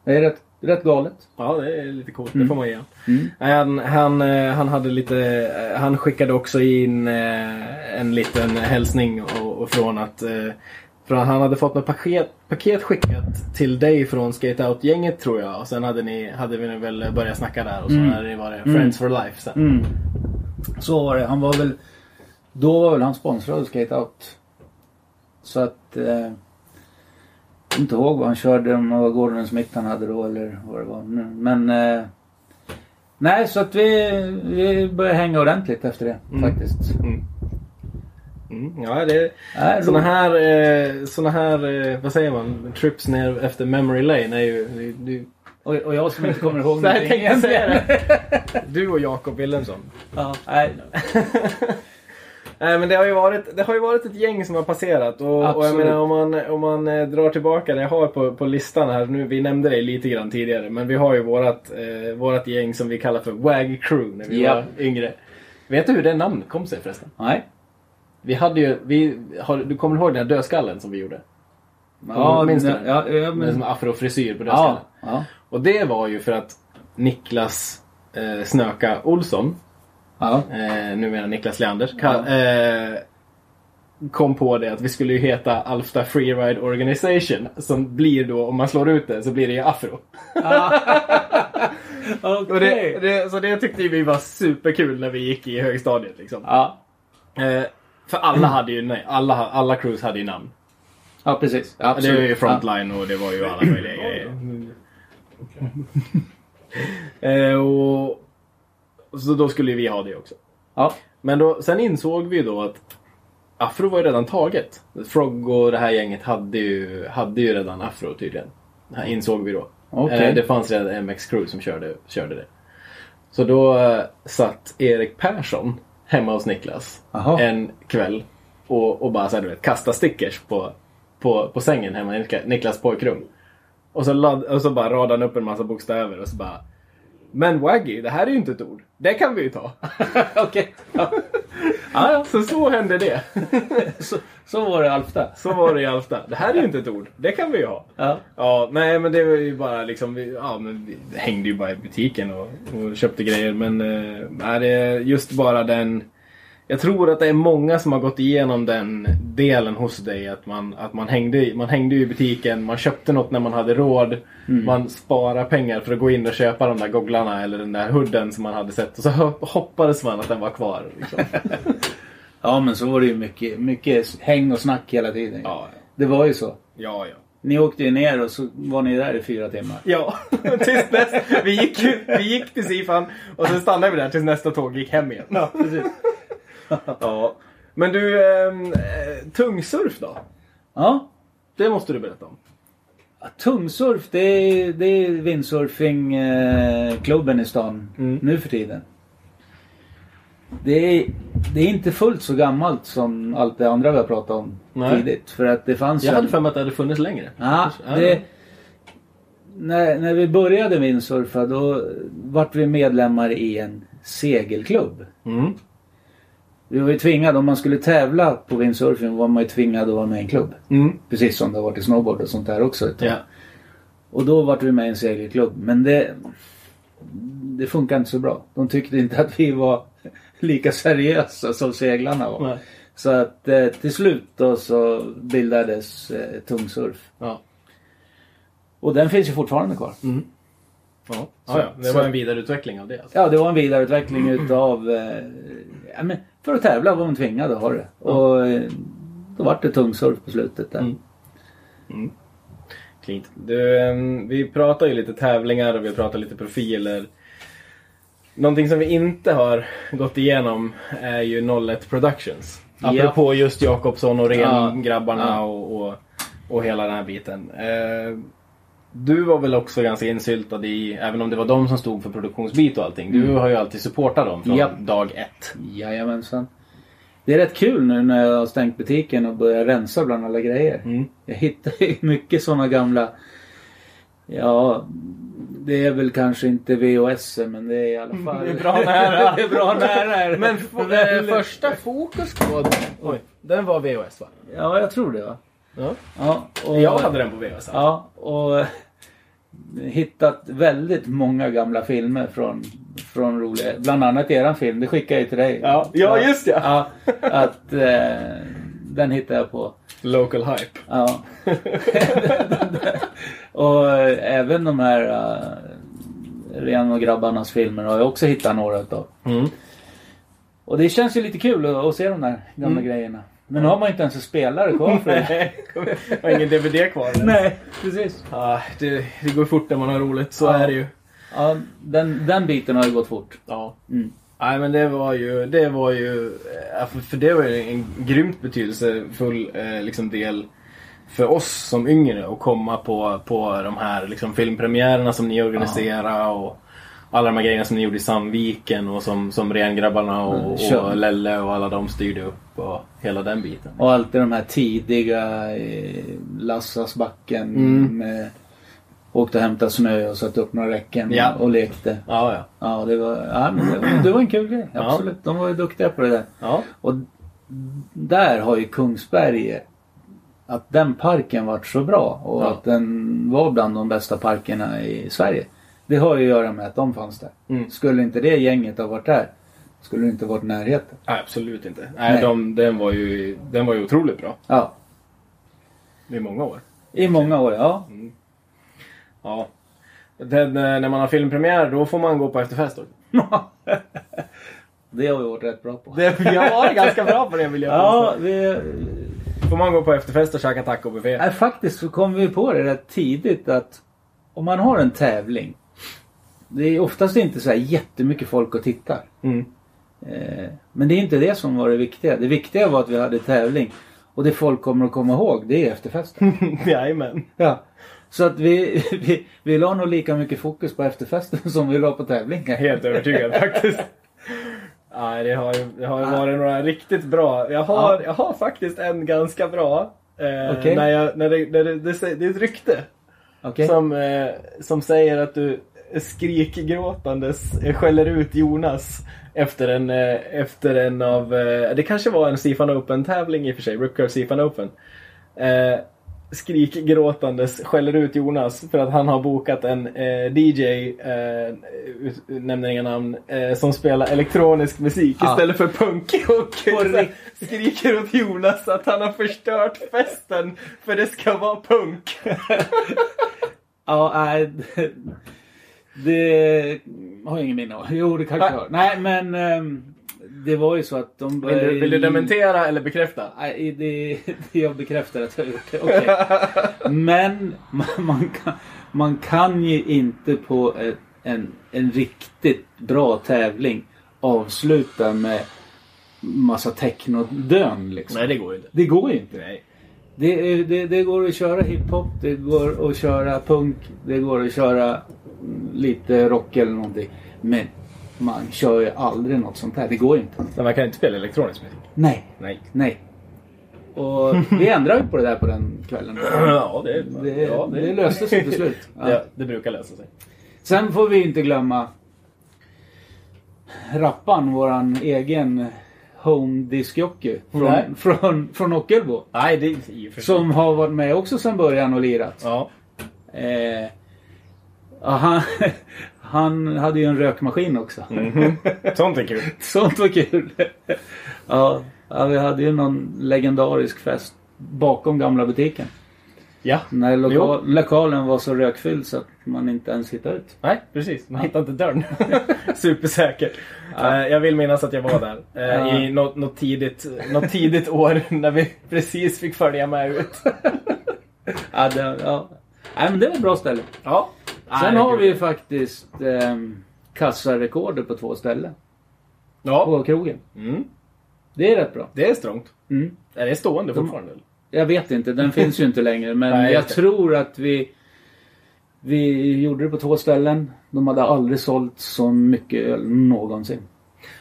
Det är rätt, rätt galet. Ja, det är lite coolt. Det Mm. får man ge Mm. Han, han, eh, han hade lite... eh, Han skickade också in eh, en liten hälsning och, och från att... Från han hade fått ett paket, paket skickat till dig från Skate Out-gänget tror jag. Och sen hade, ni, hade vi väl börjat snacka där och så Mm. hade det varit Friends for Life sen. Mm. Så var det. Han var väl... Då var väl han sponsrad av Skate Out. Så att... Eh, kommer inte ihåg vad han körde, om det var Gordon Smith han hade då eller vad det var. Men... Eh, nej, så att vi, vi började hänga ordentligt efter det Mm. faktiskt. Mm. Mm, ja, det såna roligt. här, eh, såna här, eh, vad säger man, trips ner efter memory lane är ju... Det, det, och, och jag som inte kommer ihåg tänkte säga det. Du och Jakob Wilhelmsson. Ja, nej. Nej men det har ju varit, det har ju varit ett gäng som har passerat och, och jag menar om man, om man eh, drar tillbaka det jag har på, på listan här nu. Vi nämnde det lite grann tidigare men vi har ju vårat, eh, vårat gäng som vi kallar för Wag Crew när vi Ja. var yngre. Vet du hur det namnet kom sig förresten? Nej. Vi hade ju, vi, har, du kommer ihåg den här dödskallen som vi gjorde? Ja, minns du? ja, ja, Med som men, afrofrisyr på dödskallen. ja, ja, Och det var ju för att Niklas eh, Snöka Olsson ja. eh, numera Niklas Leander, ka- eh, kom på det att vi skulle ju heta Alfta Freeride Organization. Som blir då, om man slår ut det, så blir det ju afro. Okej. Och det, det, så det tyckte vi var superkul när vi gick i högstadiet. Liksom. Ja. Eh, för alla hade ju, nej, alla, alla crews hade ju namn. ja, precis. Det var Absolut. ju Frontline och det var ju alla möjliga grejer. eh, och, så då skulle vi ha det också. Ja. Men då, sen insåg vi då att Afro var ju redan taget. Frog och det här gänget hade ju, hade ju redan Afro tydligen. Det insåg vi då. Okej. Eh, det fanns redan MX Crew som körde, körde det. Så då eh, satt Erik Persson hemma hos Niklas Jaha. en kväll och, och bara så här, du vet, kasta stickers på, på, på sängen hemma i Nik- Niklas pojkrum. Och så, ladd, och så bara radade han upp en massa bokstäver och så bara Men Waggy, det här är ju inte ett ord. Det kan vi ju ta. Okej. Ja. Ja, ja. Så så hände det. Så, så var det Alfta. Så var det i Alfta. Det här är ju inte ett ord. Det kan vi ju ha. Ja. Ja, nej men det var ju bara liksom, vi, ja men vi hängde ju bara i butiken och, och köpte grejer. Men eh, det är just bara den, jag tror att det är många som har gått igenom den delen hos dig. Att man, att man, hängde, man hängde i butiken, man köpte något när man hade råd. Man sparade pengar för att gå in och köpa de där gogglarna eller den där hooden som man hade sett. Och så hoppades man att den var kvar. Liksom. ja, men så var det ju mycket, mycket häng och snack hela tiden. Ja, Det var ju så. ja, ja. Ni åkte ju ner och så var ni där i fyra timmar. Ja, tills dess. Vi gick, vi gick till Sifan och sen stannade vi där tills nästa tåg gick hem igen. Ja, precis. Ja. Men du, ehm, eh, tungsurf då? Ja. Det måste du berätta om. Ja, Tungsurf, det är, det är windsurfingklubben i stan Mm. nu för tiden. Det är, det är inte fullt så gammalt som allt det andra vi har pratat om Nej. tidigt. För att det fanns Jag hade för mig att det hade funnits längre. Ja. det, när, när vi började windsurfa då vart vi medlemmar i en segelklubb. Mm. Vi var ju tvingade, om man skulle tävla på windsurfing var man ju tvingad att vara med i en klubb. Mm. Precis som det har varit i snowboard och sånt där också. Ja. Och då vart vi med i en segelklubb. Men det, det funkar inte så bra. De tyckte inte att vi var lika seriösa som seglarna var. Nej. Så att eh, till slut då så bildades eh, tungsurf. Ja. Och den finns ju fortfarande kvar. Mm. Ja. Ja, ja. Det var en vidareutveckling av det. Alltså. Ja, det var en vidareutveckling utav... Eh, ja, men för att tävla var man tvingad att ha det. Och eh, då vart det tungsurf på slutet där. Mm. Klint. Du, ehm, vi pratar ju lite tävlingar och vi pratar lite profiler. Någonting som vi inte har gått igenom är ju 01 Productions. Ja. Apropå just Jakobsson och Ja. Ren-grabbarna Ja. och, och, och hela den här biten. Eh, du var väl också ganska insyltad i, även om det var de som stod för produktionsbit och allting. Du har ju alltid supportat dem från Japp. dag ett. Jajamensan. Det är rätt kul nu när jag har stängt butiken och börjar rensa bland alla grejer. Mm. Jag hittar ju mycket sådana gamla... Ja, det är väl kanske inte VHS men det är i alla fall... Det är bra nära. det är bra nära. Men f- eh, första fokuskoden, oj, den var VHS va? Ja, jag tror det va. Ja. Ja, och, Jag hade den på VHS. Ja, och eh, hittat väldigt många gamla filmer från, från roliga... Bland annat eran film, det skickade jag till dig. Ja, ja, just det. Ja, att eh, den hittade jag på. Local hype. Ja. och eh, även de här uh, Ren och grabbarnas filmer har jag också hittat några utav. Mm. Och det känns ju lite kul att, att se de där gamla grejerna. Men nu har man inte ens en spelare kvar för det. Har ingen DVD kvar. Nej, precis. Ja, det, det går fort när man har roligt, så Ja. är det ju. Ja, den, den biten har ju gått fort. Ja. Mm. Nej men det var ju, det var ju, eh, för, det var ju en grymt betydelsefull eh, liksom del för oss som yngre att komma på, på de här liksom, filmpremiärerna som ni organiserade och alla de här grejerna som ni gjorde i Sandviken och som, som Rengrabbarna och, Kör. och Lelle och alla de styrde upp och hela den biten. Och alltid de här tidiga eh, Lassasbacken Mm. med Åkte och hämtade snö och satte upp några räcken Ja. och lekte. Ja, ja. Ja, det var, ja, men det, var- det var en kul grej. Ja. Absolut. De var ju duktiga på det där. Ja, Och där har ju Kungsberg att den parken varit så bra och Ja. att den var bland de bästa parkerna i Sverige. Det har ju att göra med att de fanns där. Mm. Skulle inte det gänget ha varit där skulle det inte varit närheten. Nej, absolut inte. Nej, Nej. De, den, var ju, den var ju otroligt bra. Ja, I många år. i många år. Ja. Ja. Den, eh, när man har filmpremiär då får man gå på efterfest också. det har vi varit rätt bra på. Det, jag var ganska bra på det vill jag Ja, vi, Får man gå på efterfest och käka tacobuffé? nej, faktiskt så kom vi på det rätt tidigt att om man har en tävling. Det är oftast inte så här jättemycket folk och tittar. Mm. Eh, men det är inte det som var det viktiga. Det viktiga var att vi hade tävling. Och det folk kommer att komma ihåg det är efterfesten. Jajamän. ja. Så att vi, vi, vi la nog lika mycket fokus på efterfesten som vi la på tävlingen. Helt övertygad faktiskt. Nej, det har ju det har ju varit några riktigt bra. Jag har, Ja. jag har faktiskt en ganska bra. Eh, Okej. när jag, när det, när det, det, det är ett rykte. Okej? Som, eh, som säger att du skrikgråtandes eh, skäller ut Jonas efter en, eh, efter en av, eh, det kanske var en Sifan Open-tävling i och för sig, Curl Sifan Open. Eh, skrikgråtandes skäller ut Jonas för att han har bokat en eh, DJ, eh, nämner inga namn, eh, som spelar elektronisk musik Ja. istället för punk. Och skriker åt Jonas att han har förstört festen för det ska vara punk. Ja, nej. Det, det har jag ingen minne av. Jo, det kanske jag har. Nej, men ehm, det var ju så att de Vill du, vill du dementera eller bekräfta? Nej, det, det jag bekräftar att jag har gjort det. Okej. Men man, man, kan, man kan ju inte på ett, en, en riktigt bra tävling avsluta med massa technodön liksom. Nej, det går ju inte. Det går ju inte. Nej. Det, det, det går att köra hiphop, det går att köra punk, det går att köra lite rock eller någonting. Men man kör ju aldrig något sånt här. Det går ju inte. Men man kan inte spela elektronisk musik. Nej, Nej. nej. Och vi ändrade ju på det där på den kvällen. Ja, det, Det, ja, det löste sig till slut. Ja. Ja, det brukar lösa sig. Sen får vi inte glömma Rappan, våran egen home discjockey från, Nej. från, från Ockelbo. Nej, det är. Som har varit med också sedan början och lirat. Ja. Eh, ja, han, han hade ju en rökmaskin också. Sånt är kul. Sånt var kul. ja, ja, vi hade ju någon legendarisk fest bakom gamla butiken. Ja. När loka- Jo. lokalen var så rökfylld så att man inte ens hittade ut. Nej, precis. Man hittar inte dörren. Supersäkert. Eh, jag vill minnas att jag var där. eh, Ja. I något, något, tidigt, något tidigt år när vi precis fick följa med ut. Ja, det, ja. Nej, men det var ett bra ställe. Ja. Sen har vi ju faktiskt eh, kassarekorder på två ställen. Ja. På krogen. Mm. Det är rätt bra. Det är strångt. Mm. Är det stående fortfarande? eller? Jag vet inte, den finns ju inte längre. Men Nej, jag tror att vi Vi gjorde det på två ställen. De hade aldrig sålt så mycket öl någonsin.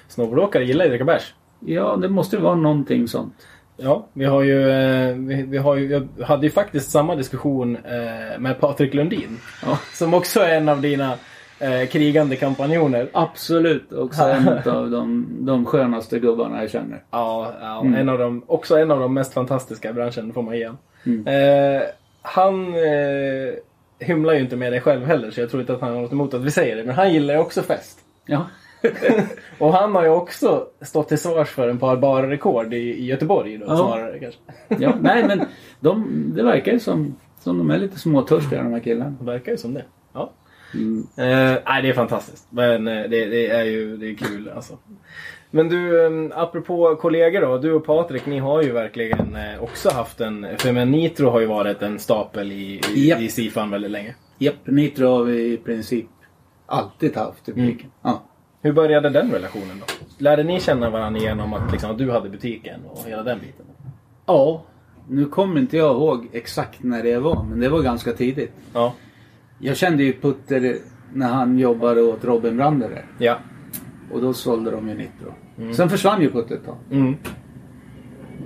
Snowboardåkare gillar ju att dricka bärs. Ja, det måste vara någonting sånt. Ja, vi har ju, eh, vi, vi har ju, jag hade ju faktiskt samma diskussion eh, med Patrik Lundin. Ja. Som också är en av dina eh, krigande kampanjoner. Också Också en av de, de skönaste gubbarna jag känner. Ja, ja Mm. en av de, också en av de mest fantastiska i branschen får man ge. Mm. Eh, han eh, hymlar ju inte med det själv heller så jag tror inte att han har något emot att vi säger det. Men han gillar ju också fest. Ja. Och han har ju också stått till svars för en par bara rekord i, i Göteborg då, Ja. snarare kanske. ja. Nej, men de, det verkar ju som, som de är lite småtörstiga de här killarna. Det verkar ju som det. Ja. Mm. Eh, nej, det är fantastiskt. Men eh, det, det är ju det är kul alltså. Men du, eh, apropå kollegor då. Du och Patrik, ni har ju verkligen eh, också haft en... För men Nitro har ju varit en stapel i, i, Japp. i Sifan väldigt länge. Japp, Nitro har vi i princip alltid haft i butiken. Ja. Hur började den relationen då? Lärde ni känna varandra genom att, liksom, att du hade butiken och hela den biten? ja. Nu kommer inte jag ihåg exakt när det var, men det var ganska tidigt. Ja. Jag kände ju Putter när han jobbade åt Robin Brander. Ja. Och då sålde de ju Nitro. Sen försvann ju Putter ett tag. Mm.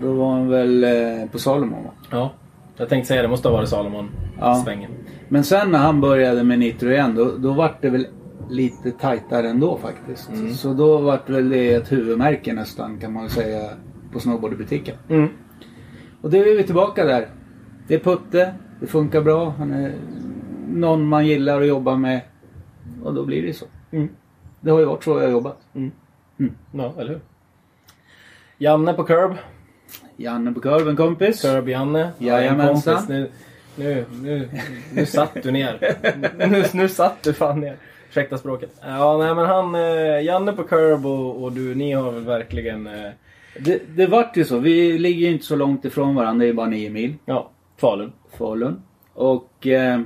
Då var han väl eh, på Salomon va? Ja. Jag tänkte säga det, måste ha varit Salomon-svängen. Men sen när han började med Nitro igen då, då var det väl lite tajtare ändå faktiskt. Så då var det väl det ett huvudmärke nästan kan man säga på snowboardbutiken. Mm. Och då är vi tillbaka där. Det är Putte, det funkar bra, han är någon man gillar att jobba med. Och då blir det så. Mm. Det har ju varit så jag har jobbat. Ja, eller hur? Janne på Curb. Janne på Curb, en kompis. Curb-Janne. Jajamensan. Nu, nu, nu, nu satt du ner. nu, nu satt du fan ner. Ursäkta språket. Ja, nej men han, eh, Janne på Curb och, och du, ni har väl verkligen, eh, Det, det vart ju så. Vi ligger ju inte så långt ifrån varandra. Det är bara nio mil. ja, Falun. Falun. Och eh,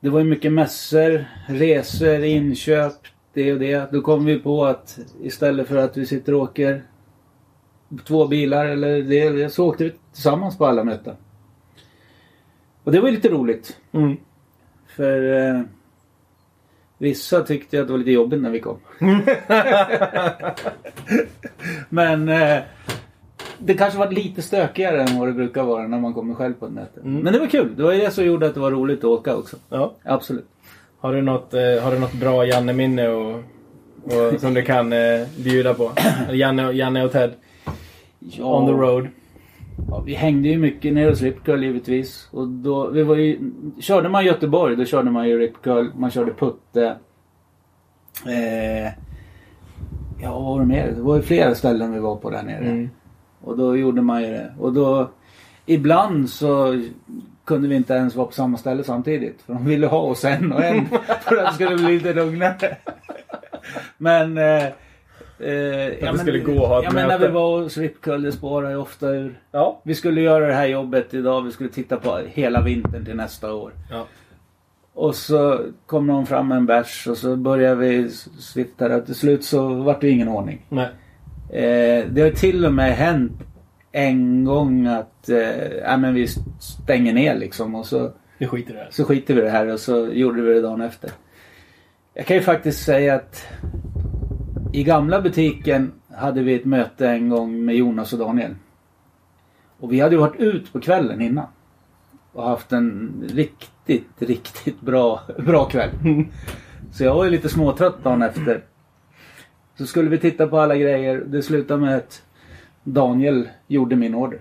det var ju mycket mässor, resor, inköp, det och det. Då kom vi på att istället för att vi sitter och åker två bilar eller det, så åkte vi tillsammans på alla möten. Och det var ju lite roligt. Mm. För eh, vissa tyckte att det var lite jobbigt när vi kom. Men eh, det kanske var lite stökigare än vad det brukar vara när man kommer själv på ett möte. Men det var kul. Det var det som gjorde att det var roligt att åka också. Ja. Absolut. Har du något, eh, har du något bra Janne-minne och, och, som du kan eh, bjuda på? Janne, Janne och Ted. Ja, On the road. Ja, vi hängde ju mycket nere hos Rip Curl givetvis. Och då, vi var ju, körde man Göteborg då körde man ju Rip Curl, man körde Putte. Eh, ja, vad var det mer? Det var ju flera ställen vi var på där nere. Mm. Och då gjorde man ju det. Och då ibland så kunde vi inte ens vara på samma ställe samtidigt. För de ville ha oss en och en för att det skulle bli lite lugnare. Men... Eh, eh, det skulle gå att ha ett ja, men när möte. vi var hos Ripkull, det spårar ju ofta ur. Ja. Vi skulle göra det här jobbet idag. Vi skulle titta på hela vintern till nästa år. ja. Och så kom någon fram med en bärs och så började vi svitta där. Till slut så vart det ingen ordning. Nej. Eh, det har till och med hänt en gång att eh, men vi stänger ner liksom och så, Vi skiter det här. så skiter vi det här och så gjorde vi det dagen efter. Jag kan ju faktiskt säga att i gamla butiken hade vi ett möte en gång med Jonas och Daniel. Och vi hade ju varit ut på kvällen innan. Och haft en riktigt, riktigt bra, bra kväll. Så jag var ju lite småtrött dagen efter. Så skulle vi titta på alla grejer. Det slutade med att Daniel gjorde min order.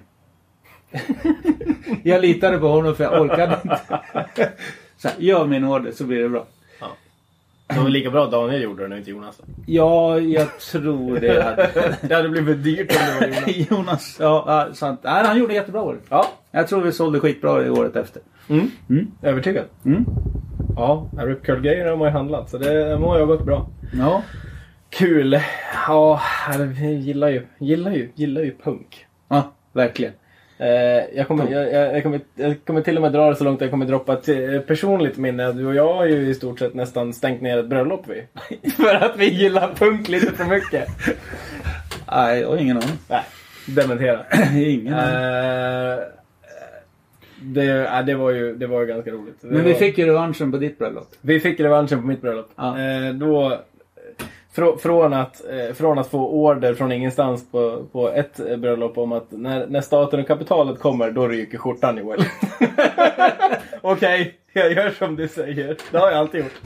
jag litade på honom för jag orkade inte. Så här, gör min order så blir det bra. Det var lika bra Daniel gjorde det nu, inte Jonas. Ja, jag tror det. Hade... Det hade blivit dyrt om det var Jonas. Jonas, ja, sant. Nej, han gjorde jättebra år. Ja. Jag tror vi sålde skitbra i året efter. Mm. Mm. Övertygad. Mm. Ja, Rip Curl-grejer har man ju handlat så det må ju ha gått bra. Ja. Kul! Ja, jag gillar ju, gillar ju, gillar ju punk. ja, verkligen. Eh, jag, kommer, jag, jag, kommer, jag kommer till och med dra det så långt jag kommer droppa ett eh, personligt minne. Du och jag har ju i stort sett nästan stängt ner ett bröllop vi. för att vi gillar punk lite för mycket. Nej, jag har ingen aning. Nej, dementera. ingen aning. Eh, det, ja, det, var ju, det var ju ganska roligt. Det Men vi var- fick ju revanschen på ditt bröllop. vi fick revanschen på mitt bröllop. Ja. Eh, då, Frå, från, att, eh, från att få order från ingenstans på, på ett eh, bröllop om att när, när staten och kapitalet kommer, då ryker skjortan Joel. Okej, jag gör som du säger. Det har jag alltid gjort.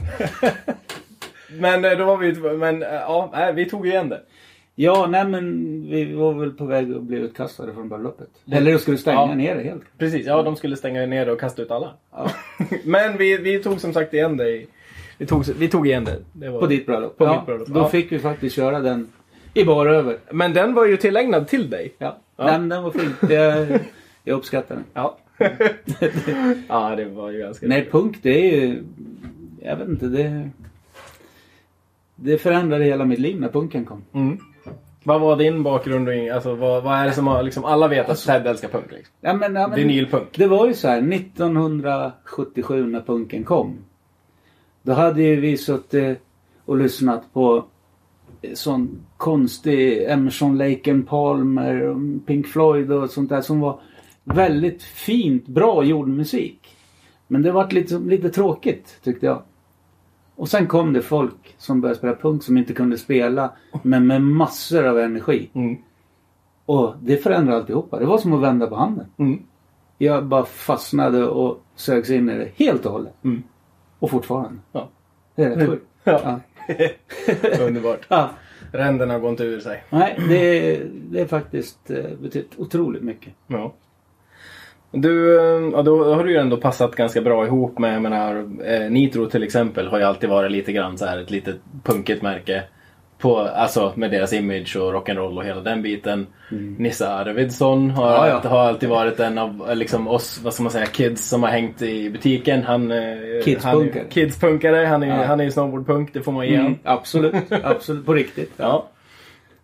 men eh, då var vi men eh, ja, vi tog igen det. Ja, nej men vi var väl på väg att bli utkastade från bröllopet. Eller de skulle stänga Ja. ner det helt. Precis, ja de skulle stänga ner det och kasta ut alla. Ja. men vi, vi tog som sagt igen det. i- Vi tog, vi tog igen det. det var... På ditt bröllop. På ja, mitt bröllop, Då ja. fick vi faktiskt köra den i bar över. Men den var ju tillägnad till dig. Ja. Ja. Men den var fin. Jag, jag uppskattar den. Ja. ja, det var ju ganska Nej, punk det är ju... Jag vet inte, det... Det förändrade hela mitt liv när punken kom. Mm. Vad var din bakgrund? och Alltså, vad, vad är det som har, liksom, alla vet att Ted älskar punk? Liksom. Ja, men, ja, men, Vinylpunk. Det var ju så här 1977 när punken kom. Då hade ju vi suttit och lyssnat på sån konstig Emerson, Lake and Palmer, och Pink Floyd och sånt där som var väldigt fint, bra gjord musik. Men det var lite, lite tråkigt tyckte jag. Och sen kom det folk som började spela punk som inte kunde spela men med massor av energi. Mm. Och det förändrade alltihopa. Det var som att vända på handen. Mm. Jag bara fastnade och sögs in i det helt och hållet. Mm. Och fortfarande. Ja. Det är rätt sjukt. Ja. Underbart. ja. Ränderna går inte ur sig. Nej, det, det är faktiskt eh, betytt otroligt mycket. Ja. Du, eh, ja, då har du ju ändå passat ganska bra ihop med, jag menar, eh, Nitro till exempel har ju alltid varit lite grann så här ett litet punkigt märke. På, alltså med deras image och rock'n'roll och hela den biten. Nisse Arvidsson har, Ja, ja. alltid- har alltid varit en av liksom, oss, vad ska man säga, kids som har hängt i butiken. Han, eh, Kidspunkare. Han, kidspunkare. Han är, Ja. han är snowboardpunk, det får man ge Mm, absolut. absolut. På riktigt. Ja.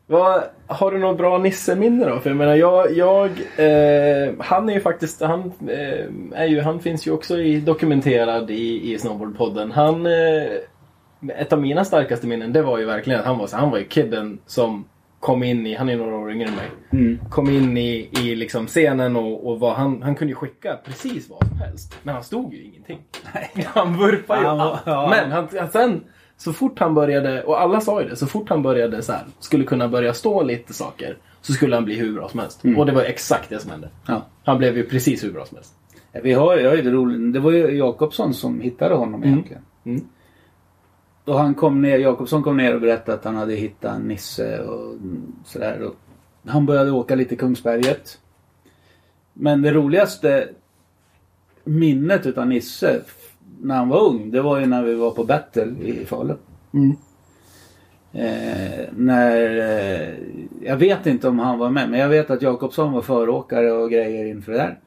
Vad, har du något bra Nisse-minne då? För jag menar, jag... jag eh, han är ju faktiskt... Han, eh, är ju, han finns ju också i, dokumenterad i, i Snowboardpodden. Han... Eh, ett av mina starkaste minnen, det var ju verkligen att han var, så, han var ju kidden som kom in i... Han är några år yngre än mig. Mm. Kom in i, i liksom scenen och, och var, han, han kunde ju skicka precis vad som helst. Men han stod ju ingenting. Han vurpade ju Han allt. ja. Men han, sen, så fort han började, och alla sa ju det, så fort han började så här, skulle kunna börja stå lite saker, så skulle han bli hur bra som helst. Och det var exakt det som hände. Ja. Han blev ju precis hur bra som helst. Vi har, jag har ju det roligt. Det var ju Jakobsson som hittade honom egentligen. Mm. Och han kom ner, Jakobsson kom ner och berättade att han hade hittat Nisse och sådär. Och han började åka lite Kungsberget. Men det roligaste minnet utav Nisse när han var ung, det var ju när vi var på Battle i Falun. Eh, när, eh, jag vet inte om han var med, men jag vet att Jakobsson var föråkare och grejer inför det där.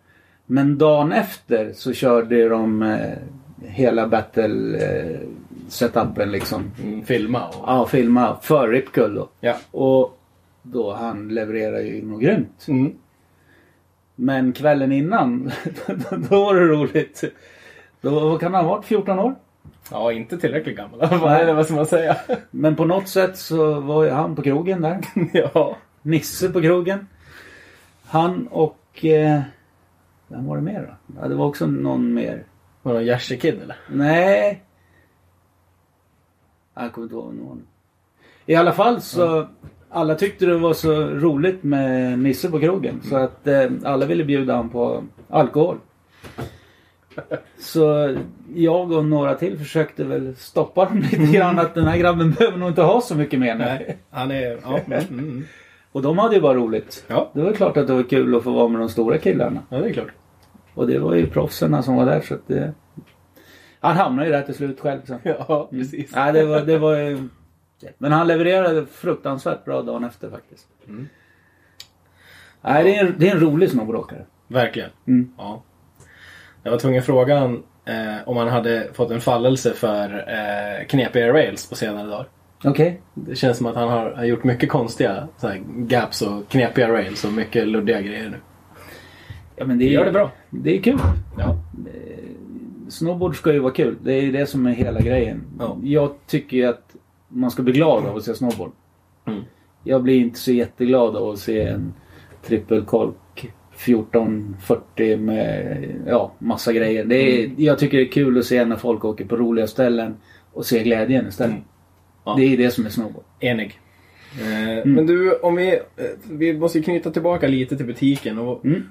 Men dagen efter så körde de eh, hela battle eh, setupen liksom. Mm, filma och... Ja, filma för Ripkull då. Ja. Och då han levererar ju något grymt. Mm. Men kvällen innan, då var det roligt. Då kan han ha varit? 14 år? ja, inte tillräckligt gammal fall. Eller vad ska man säga? Men på något sätt så var ju han på krogen där. ja. Nisse på krogen. Han och... Eh, vem var det mer då? Ja, det var också någon mer. Var det någon Jersey Kid eller? Nej. Jag kommer inte ihåg någon. I alla fall så... Alla tyckte det var så roligt med Nisse på krogen. Så att eh, alla ville bjuda honom på alkohol. Så jag och några till försökte väl stoppa dem lite grann. Att den här grabben behöver nog inte ha så mycket mer nu. Nej, han är... Ja, mm, mm. Och de hade ju bara roligt. ja. Det var klart att det var kul att få vara med de stora killarna. ja det är klart. Och det var ju proffsen som var där så att det... Han hamnade ju där till slut själv sen. Ja, precis. Nej, det var, det var ju... Men han levererade fruktansvärt bra dagen efter faktiskt. Mm. Nej, det är, en, det är en rolig snowboardåkare. Verkligen. Mm. Ja. Jag var tvungen att fråga han eh, om han hade fått en fallelse för eh, knepiga rails på senare dagar. Okej. Det känns som att han har, har gjort mycket konstiga gaps och knepiga rails och mycket luddiga grejer nu. Ja, men det är, Gör det bra. Det är kul. Ja. Snowboard ska ju vara kul. Det är ju det som är hela grejen. Ja. Jag tycker ju att man ska bli glad av att se snowboard. Mm. Jag blir inte så jätteglad av att se en trippelkolk 1440 med ja, massa grejer. Det är, Jag tycker det är kul att se när folk åker på roliga ställen och se glädjen istället. Mm. Ja. Det är det som är snowboard. Enig. Eh, Men du, om vi, eh, vi måste knyta tillbaka lite till butiken. Och, Mm.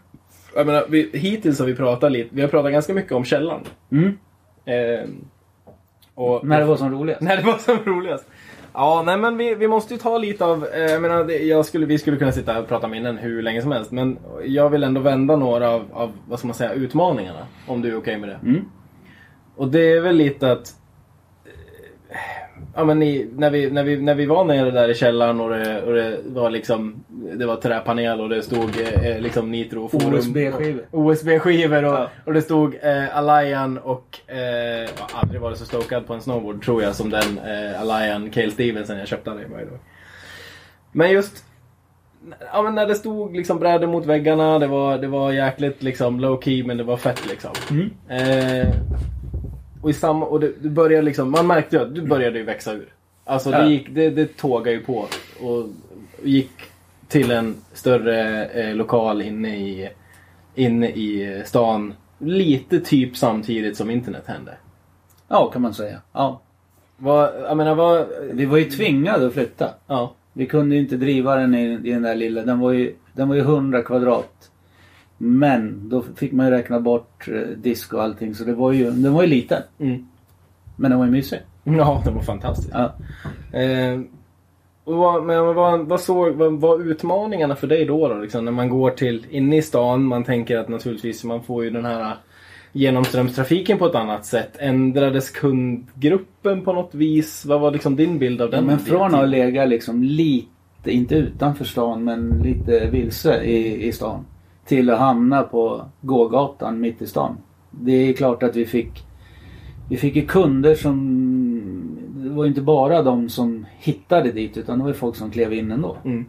Jag menar, vi, hittills har vi pratat lite, vi har pratat ganska mycket om källaren. Mm. Eh, och, När det var som roligast. När det var som roligast. Ja, nej men vi, vi måste ju ta lite av, eh, jag menar, jag skulle, vi skulle kunna sitta och prata minnen hur länge som helst. Men jag vill ändå vända några av, av vad ska man säga, utmaningarna. Om du är okej med det. Mm. Och det är väl lite att eh, Ja men i, när, vi, när, vi, när vi var nere där i källaren och det, och det var liksom Det var träpanel och det stod eh, liksom Nitro Forum OSB-skivor. OSB-skivor och, Ja. och det stod eh, Alayan och eh, jag har aldrig varit så stokad på en snowboard tror jag som den eh, Alayan Cale Stevenson jag köpte aldrig varje dag. Men just Ja men när det stod liksom brädor mot väggarna, det var, det var jäkligt liksom low key men det var fett liksom. Mm. Eh, och i samma, och det, det började liksom, man märkte ju att du började ju växa ur. Alltså det, gick, det, det tågade ju på och gick till en större eh, lokal inne i, inne i stan. Lite typ samtidigt som internet hände. Ja, kan man säga. Ja. Vad, jag menar vad, Vi var ju tvingade att flytta. ja. Vi kunde ju inte driva den i, i den där lilla. Den var ju, den var ju 100 kvadrat. Men då fick man ju räkna bort eh, disk och allting. Så det var ju, den var ju liten. Mm. Men den var ju mysig. Ja, det var fantastiskt. Ja. Eh, vad, men vad, vad, såg, vad var utmaningarna för dig då? då liksom, när man går till inne i stan, man tänker att naturligtvis man får ju den här genomströmstrafiken på ett annat sätt. Ändrades kundgruppen på något vis? Vad var liksom din bild av den? Men från att lägga liksom lite, inte utanför stan men lite vilse i, i stan. Till att hamna på gågatan mitt i stan. Det är klart att vi fick Vi fick ju kunder som Det var ju inte bara de som hittade dit utan det var ju folk som klev in ändå. Mm.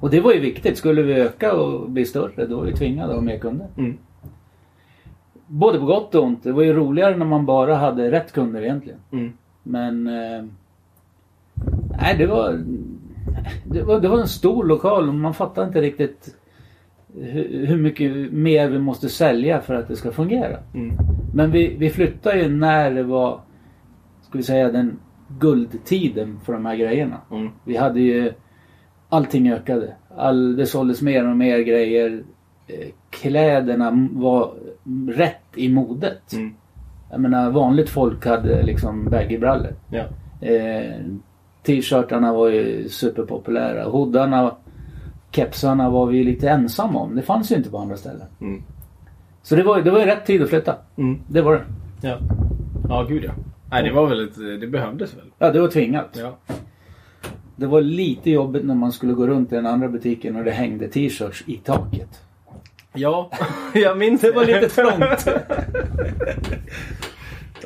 Och det var ju viktigt. Skulle vi öka och bli större då var vi tvingade att ha mer kunder. Mm. Både på gott och ont. Det var ju roligare när man bara hade rätt kunder egentligen. Mm. Men... Eh, nej, det var, det var... Det var en stor lokal och man fattar inte riktigt hur, mycket mer vi måste sälja för att det ska fungera. Mm. Men vi, vi flyttade ju när det var, ska vi säga den guldtiden för de här grejerna. Mm. Vi hade ju, allting ökade. All, det såldes mer och mer grejer. Eh, Kläderna var rätt i modet. Mm. Jag menar vanligt folk hade liksom baggybrallor. Ja. Eh, T-shirtarna var ju superpopulära. Hoodarna, kepsarna var vi lite ensamma om. Det fanns ju inte på andra ställen. Mm. Så det var, det var ju rätt tid att flytta. Mm. Det var det. Ja. Ja, gud ja. Nej, det var väl ett, det behövdes väl? Ja, det var tvingat. Ja. Det var lite jobbigt när man skulle gå runt i den andra butiken och det hängde t-shirts i taket. Ja, jag minns Det var lite trångt.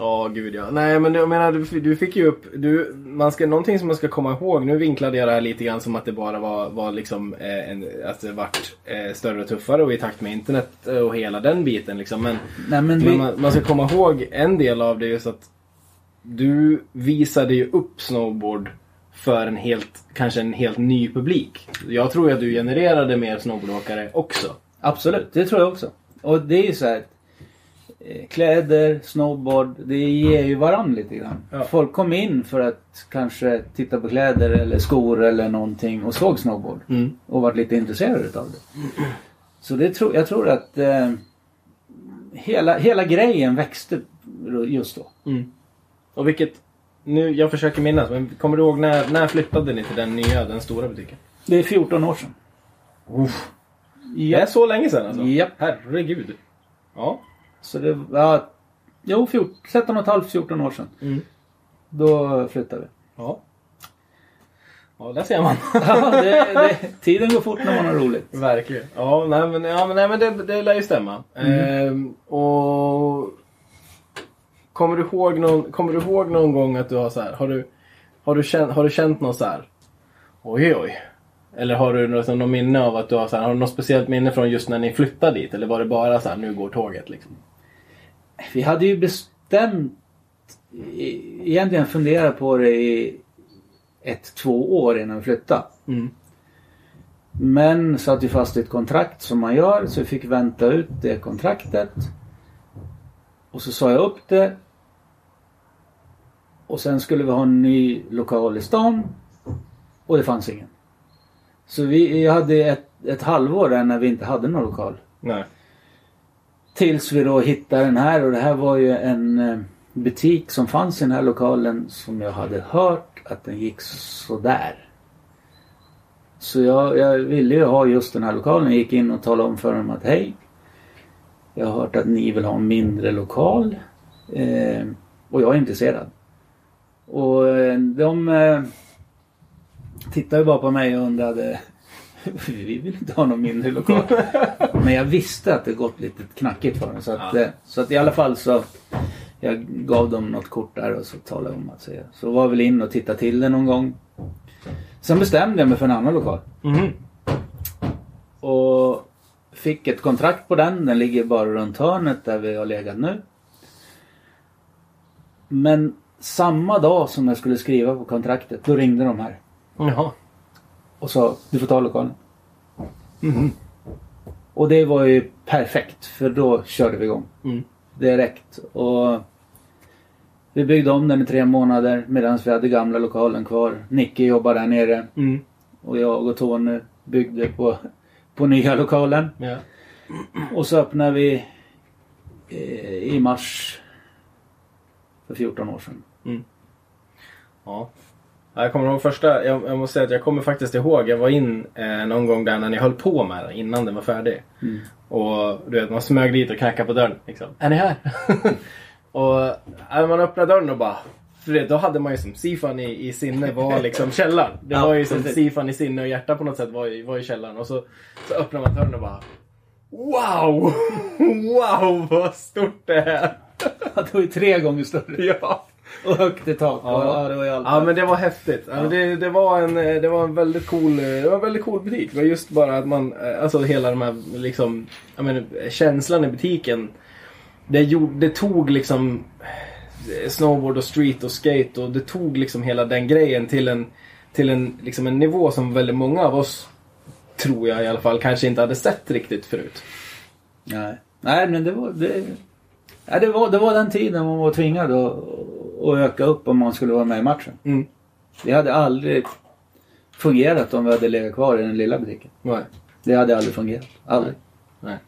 Ja, gud ja. Nej, men jag menar, du, du fick ju upp... Du, man ska, någonting som man ska komma ihåg. Nu vinklade jag det här lite grann som att det bara var, var liksom... Eh, en, att det vart eh, större och tuffare och i takt med internet eh, och hela den biten liksom. Men, Nej, men men vi, man, man ska komma ihåg en del av det är just att du visade ju upp snowboard för en helt, kanske en helt ny publik. Jag tror ju att du genererade mer snowboardåkare också. absolut, det tror jag också. Och det är ju så här. Eh, Kläder, snowboard, det ger ju varann lite grann. Ja. Folk kom in för att kanske titta på kläder eller skor eller någonting och såg snowboard. Mm. och varit lite intresserad utav det. Så det tror, jag tror att eh, hela, hela grejen växte just då. Mm. Och vilket... Nu, jag försöker minnas, men kommer du ihåg när, när flyttade ni till den nya, den stora butiken? Det är 14 år sedan. Det är så länge sedan alltså? Japp. Herregud. Ja. Så det var, jo, 14, 13 och ett halvt, 14 år sedan. Mm. Då flyttade vi. Ja. Ja, där ser man. Ja, det, det, tiden går fort när man har roligt. Verkligen. Ja, nej men, ja, men, nej, men det, det lär ju stämma. Ehm, och... Kommer du, ihåg någon, kommer du ihåg någon gång att du har så här, har du, har du, känt, har du känt något så här, oj oj. Eller har du något, något minne av att du har så här, har du något speciellt minne från just när ni flyttade dit? Eller var det bara så här, nu går tåget liksom? Vi hade ju bestämt, egentligen funderat på det i ett, två år innan vi flyttade. Mm. Men satt ju fast i ett kontrakt som man gör så vi fick vänta ut det kontraktet. Och så sa jag upp det. Och sen skulle vi ha en ny lokal i stan. Och det fanns ingen. Så vi hade ett, ett halvår där när vi inte hade någon lokal. Nej. Tills vi då hittade den här och det här var ju en eh, butik som fanns i den här lokalen som jag hade hört att den gick sådär. Så jag, jag ville ju ha just den här lokalen. Jag gick in och talade om för dem att hej. Jag har hört att ni vill ha en mindre lokal. Eh, och jag är intresserad. Och eh, de eh, tittade bara på mig och undrade vi vill inte ha någon mindre lokal. Men jag visste att det gått lite knackigt för dem. Så att, Ja. eh, så att i alla fall så jag gav dem något kort där och så talade jag om att se. Så var väl in och tittade till det någon gång. Sen bestämde jag mig för en annan lokal. Mhm. Och fick ett kontrakt på den. Den ligger bara runt hörnet där vi har legat nu. Men samma dag som jag skulle skriva på kontraktet, då ringde de här. Jaha. Och sa, du får ta lokalen. Mhm. Och det var ju perfekt för då körde vi igång. Mm. Direkt. Och vi byggde om den i tre månader medan vi hade gamla lokalen kvar. Nicke jobbade där nere. Mm. Och jag och Tony byggde på, på nya lokalen. Ja. Och så öppnade vi eh, i mars för 14 år sedan. Ja. Ja, Jag kommer ihåg första, jag, jag måste säga att jag kommer faktiskt ihåg, jag var in eh, någon gång där när ni höll på med den innan den var färdig. Och du vet, man smög dit och knackade på dörren. Liksom. Är ni här? och äh, man öppnade dörren och bara för det, då hade man ju som Sifan i, i sinne var liksom källaren. Det var ju som. Sifan i sinne och hjärta på något sätt var i, var i källaren. Och så, så öppnar man dörren och bara Wow! Wow vad stort det är! Det var ju tre gånger större. ja. Och högt i tak. Ja. Var ju allt. Ja men det var häftigt. Ja. men Det, det, var en, det var en väldigt cool det var en väldigt cool butik. Det var just bara att man, alltså hela de här liksom, jag menar, känslan i butiken. Det, gjorde, det tog liksom snowboard och street och skate och det tog liksom hela den grejen till en, till en, liksom en nivå som väldigt många av oss, tror jag i alla fall, kanske inte hade sett riktigt förut. Nej. Nej, men det var... Det, ja, det, var, det var den tiden man var tvingad att, att öka upp om man skulle vara med i matchen. Mm. Det hade aldrig fungerat om vi hade legat kvar i den lilla butiken. Nej. Det hade aldrig fungerat. Aldrig. Nej.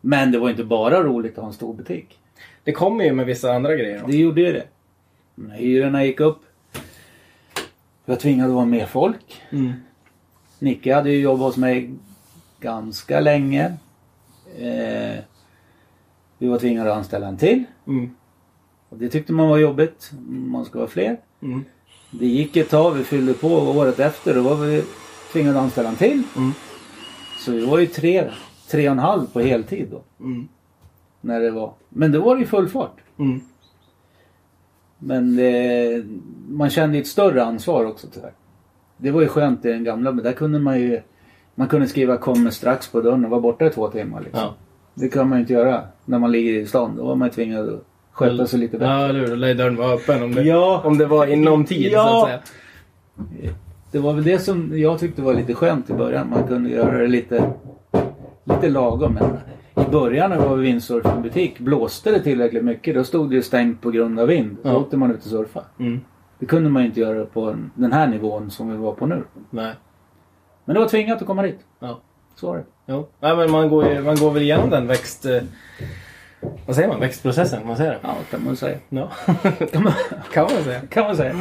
Men det var inte bara roligt att ha en stor butik. Det kommer ju med vissa andra grejer. Det gjorde ju det. Hyrorna gick upp. Jag var tvingad att vara med folk. Mm. Nicke hade ju jobbat hos mig ganska länge. Eh, vi var tvingade att anställa en till. Mm. Och det tyckte man var jobbigt. Man ska vara fler. Mm. Det gick ett tag. Vi fyllde på året efter. Då var vi tvingade att anställa en till. Mm. Så vi var ju tre, tre och en halv på heltid då. Mm. När det var. Men då var det ju full fart. Mm. Men det, man kände ett större ansvar också tyvärr. Det var ju skönt i den gamla, men där kunde man ju... Man kunde skriva kommer strax på dörren och vara borta i två timmar. Liksom. Ja. Det kan man ju inte göra när man ligger i stan. Då var man ju tvingad att sköta sig lite bättre. Ja, eller hur? Lär dörren vara öppen om det, Ja. om det var inom tid Ja. så att säga. Det var väl det som jag tyckte var lite skönt i början. Man kunde göra det lite, lite lagom. Men i början när vi var i windsurfingbutik blåste det tillräckligt mycket. Då stod det ju stängt på grund av vind. Då Ja. åkte man ut och surfa. Mm. Det kunde man ju inte göra på den här nivån som vi var på nu. Nej. Men det var tvingat att komma dit. Ja. Så var det. Jo. Nej, men man går, ju, man går väl igenom den växt... Vad säger man? Växtprocessen? Man säga det? Ja, kan man säga. Ja. Kan man, kan man säga. kan man säga.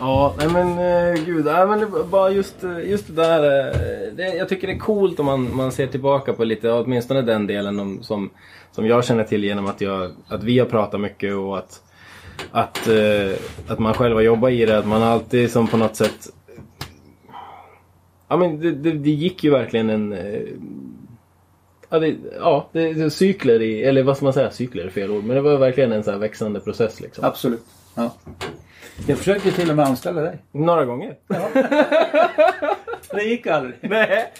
Ja, nej men eh, gud. Nej, men det var bara just, eh, just det där. eh, Det, jag tycker det är coolt om man, man ser tillbaka på lite, åtminstone den delen om, som, som jag känner till genom att, jag, att vi har pratat mycket och att, att, eh, att man själv har jobbat i det. Att man alltid som på något sätt Ja men det, det, det gick ju verkligen en... Ja, det, ja det, det, cykler i, eller vad ska man säga, cykler är fel ord. Men det var verkligen en så växande process liksom. Absolut. Ja. Jag försökte till och med anställa dig. Några gånger. Det gick aldrig. Nej.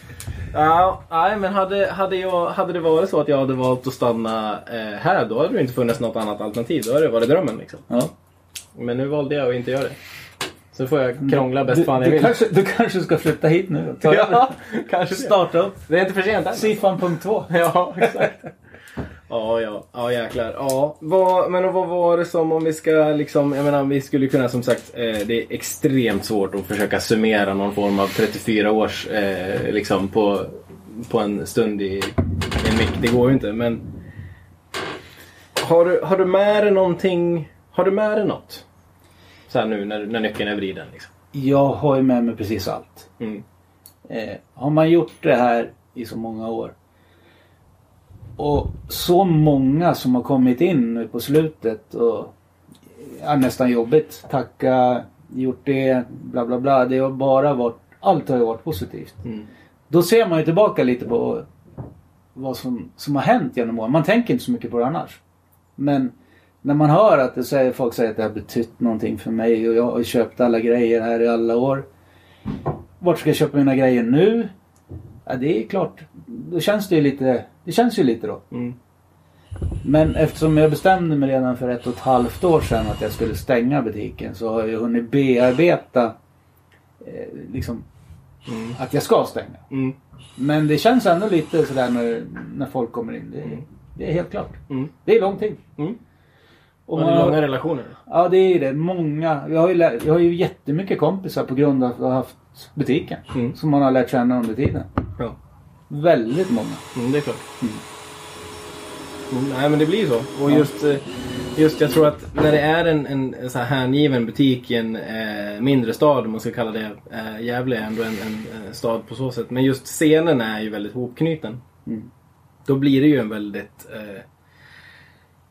Ja, nej, men hade, hade, jag, hade det varit så att jag hade valt att stanna eh, här, då hade det inte funnits något annat alternativ. Då hade det varit drömmen liksom. Ja. Men nu valde jag att inte göra det. Så får jag krångla bäst Du, fan jag du, vill. kanske, du kanske ska flytta hit nu och ta. Ja, kanske. Starta upp Det är inte för sent än. Sifan.2. Ja, exakt. Ja, ja, ja jäklar. Ja, vad, men vad var det som om vi ska liksom, jag menar vi skulle kunna som sagt, eh, det är extremt svårt att försöka summera någon form av 34 års eh, liksom på, på en stund i, i en mick. Det går ju inte men har du, har du med dig någonting, har du med dig något? Så här nu när, när nyckeln är vriden liksom. Jag har ju med mig precis allt. Mm. Eh, har man gjort det här i så många år och så många som har kommit in nu på slutet och ja, nästan jobbigt. Tacka, gjort det, bla bla bla. Det har bara varit, allt har ju varit positivt. Mm. Då ser man ju tillbaka lite på vad som, som har hänt genom åren. Man tänker inte så mycket på det annars. Men när man hör att det säger, folk säger att det har betytt någonting för mig och jag har köpt alla grejer här i alla år. Vart ska jag köpa mina grejer nu? Ja, det är klart. Då känns det ju lite, det känns ju lite då. Mm. Men eftersom jag bestämde mig redan för ett och ett halvt år sedan att jag skulle stänga butiken så har jag hunnit bearbeta eh, liksom Mm. att jag ska stänga. Mm. Men det känns ändå lite sådär när, när folk kommer in. Det, det är helt klart. Mm. Det är lång tid. Mm. Och man, långa relationer. ja det är det. Många. Jag har, ju lä- jag har ju jättemycket kompisar på grund av att jag har haft butiken. Mm. Som man har lärt känna under tiden. Ja. Väldigt många. Mm, det är klart. Mm, nej men det blir så. Och just, eh, just jag tror att när det är en, en så här hängiven butik i en eh, mindre stad, om man ska kalla det. Eh, Gävle är ändå en, en, eh, stad på så sätt. Men just scenen är ju väldigt hopknuten. Mm. Då blir det ju en väldigt... Eh,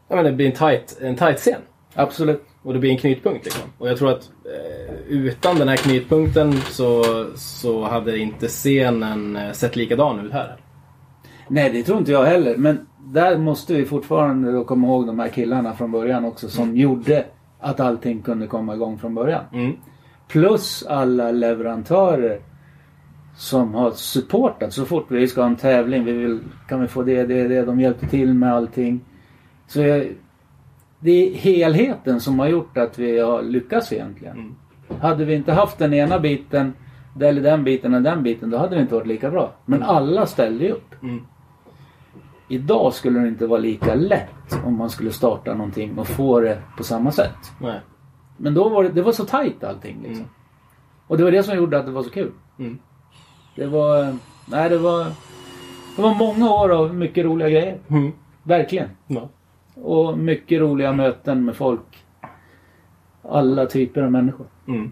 jag menar, det blir en tight, en tight scen. Absolut. Och det blir en knytpunkt liksom. Och jag tror att eh, utan den här knytpunkten så, så hade inte scenen eh, sett likadan ut här. Nej det tror inte jag heller. Men där måste vi fortfarande då komma ihåg de här killarna från början också. Som gjorde att allting kunde komma igång från början. Mm. Plus alla leverantörer som har supportat. Så fort vi ska ha en tävling, vi vill, kan vi få det, det, det. De hjälpte till med allting. Så jag, det är helheten som har gjort att vi har lyckats egentligen. Mm. Hade vi inte haft den ena biten, eller den biten och den biten, då hade det inte varit lika bra. Men alla ställde ju upp. Mm. Idag skulle det inte vara lika lätt om man skulle starta någonting och få det på samma sätt. Nej. Men då var det, det var så tajt allting liksom. Mm. Och det var det som gjorde att det var så kul. Mm. Det var, nej det var, det var många år av mycket roliga grejer. Mm. Verkligen. Ja. Och mycket roliga möten med folk. Alla typer av människor. Mm.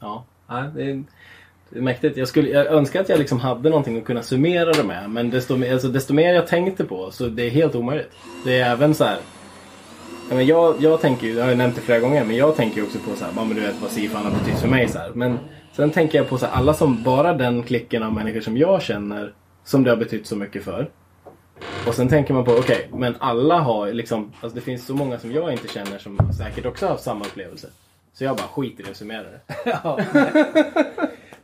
Ja, nej, det, är, det är mäktigt. Jag, skulle, jag önskar att jag liksom hade någonting att kunna summera det med. Men desto, mer- alltså, desto mer jag tänkte på så det är helt omöjligt. Det är även så här. Ja, men jag, jag tänker ju, jag har nämnt det flera gånger, men jag tänker också på så här, ja, men du vet vad Sifan har betytt för mig. Så här. Men sen tänker jag på så här, alla som, bara den klicken av människor som jag känner som det har betytt så mycket för. Och sen tänker man på, okej, men alla har liksom, alltså det finns så många som jag inte känner som säkert också har haft samma upplevelse. Så jag bara skiter i att summera det. Ja,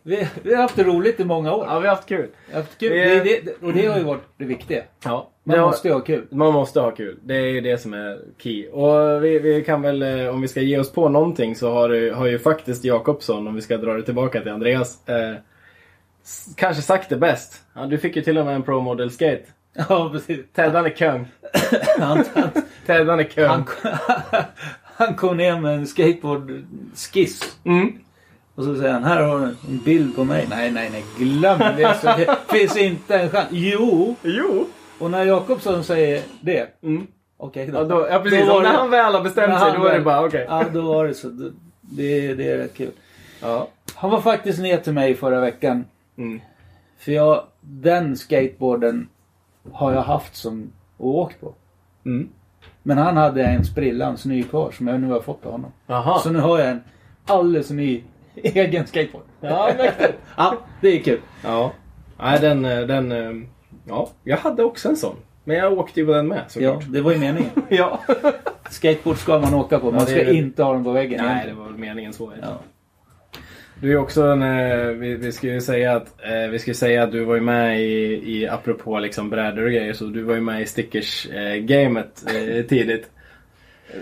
vi, vi har haft det roligt i många år. Ja, vi har haft kul. Har haft kul. Vi- Det, det, och det har ju varit det viktiga. Ja, Man det har- måste ju ha kul. Man måste ha kul. Det är ju det som är key. Och vi, vi kan väl, eh, om vi ska ge oss på någonting så har, det- har ju faktiskt Jakobsson, om vi ska dra det tillbaka till Andreas, eh, kanske sagt det bäst. Ja, du fick ju till och med en Pro Model Skate. Ja, precis. Teddan är kung. Han, han, Teddan är kung. han, han kom ner med en skateboardskiss. Mm. Och så säger han, här har du en bild på mig. Nej, nej, nej, glöm det. Så det finns inte en chans. Jo! Jo! Och när Jakobsson säger det. Mm. Okej då. Ja, då, ja precis. Då när det- han väl har bestämt sig då är det bara okej. Ja, då var det så. Det- Det, det är rätt kul. Ja. Han var faktiskt ner till mig förra veckan. Mm. För jag, den skateboarden har jag haft som och åkt på. Mm. Men han hade en sprillans ny kvar som jag nu har fått av honom. Jaha. Så nu har jag en alldeles ny egen skateboard. Ja, mäktigt. ja, det är kul. Ja. Nej, den, den... Ja, jag hade också en sån. Men jag åkte ju på den med Ja, såklart. det var ju meningen. Ja. Skateboard ska man åka på. Man Ja, det ska det. inte ha den på väggen. Nej, det egentligen. var väl meningen så. Ja. Du är också en, eh, vi, vi ska ju säga att, eh, vi ska säga att du var ju med i, i apropå liksom brädor och grejer, så du var ju med i stickers-gamet eh, tidigt.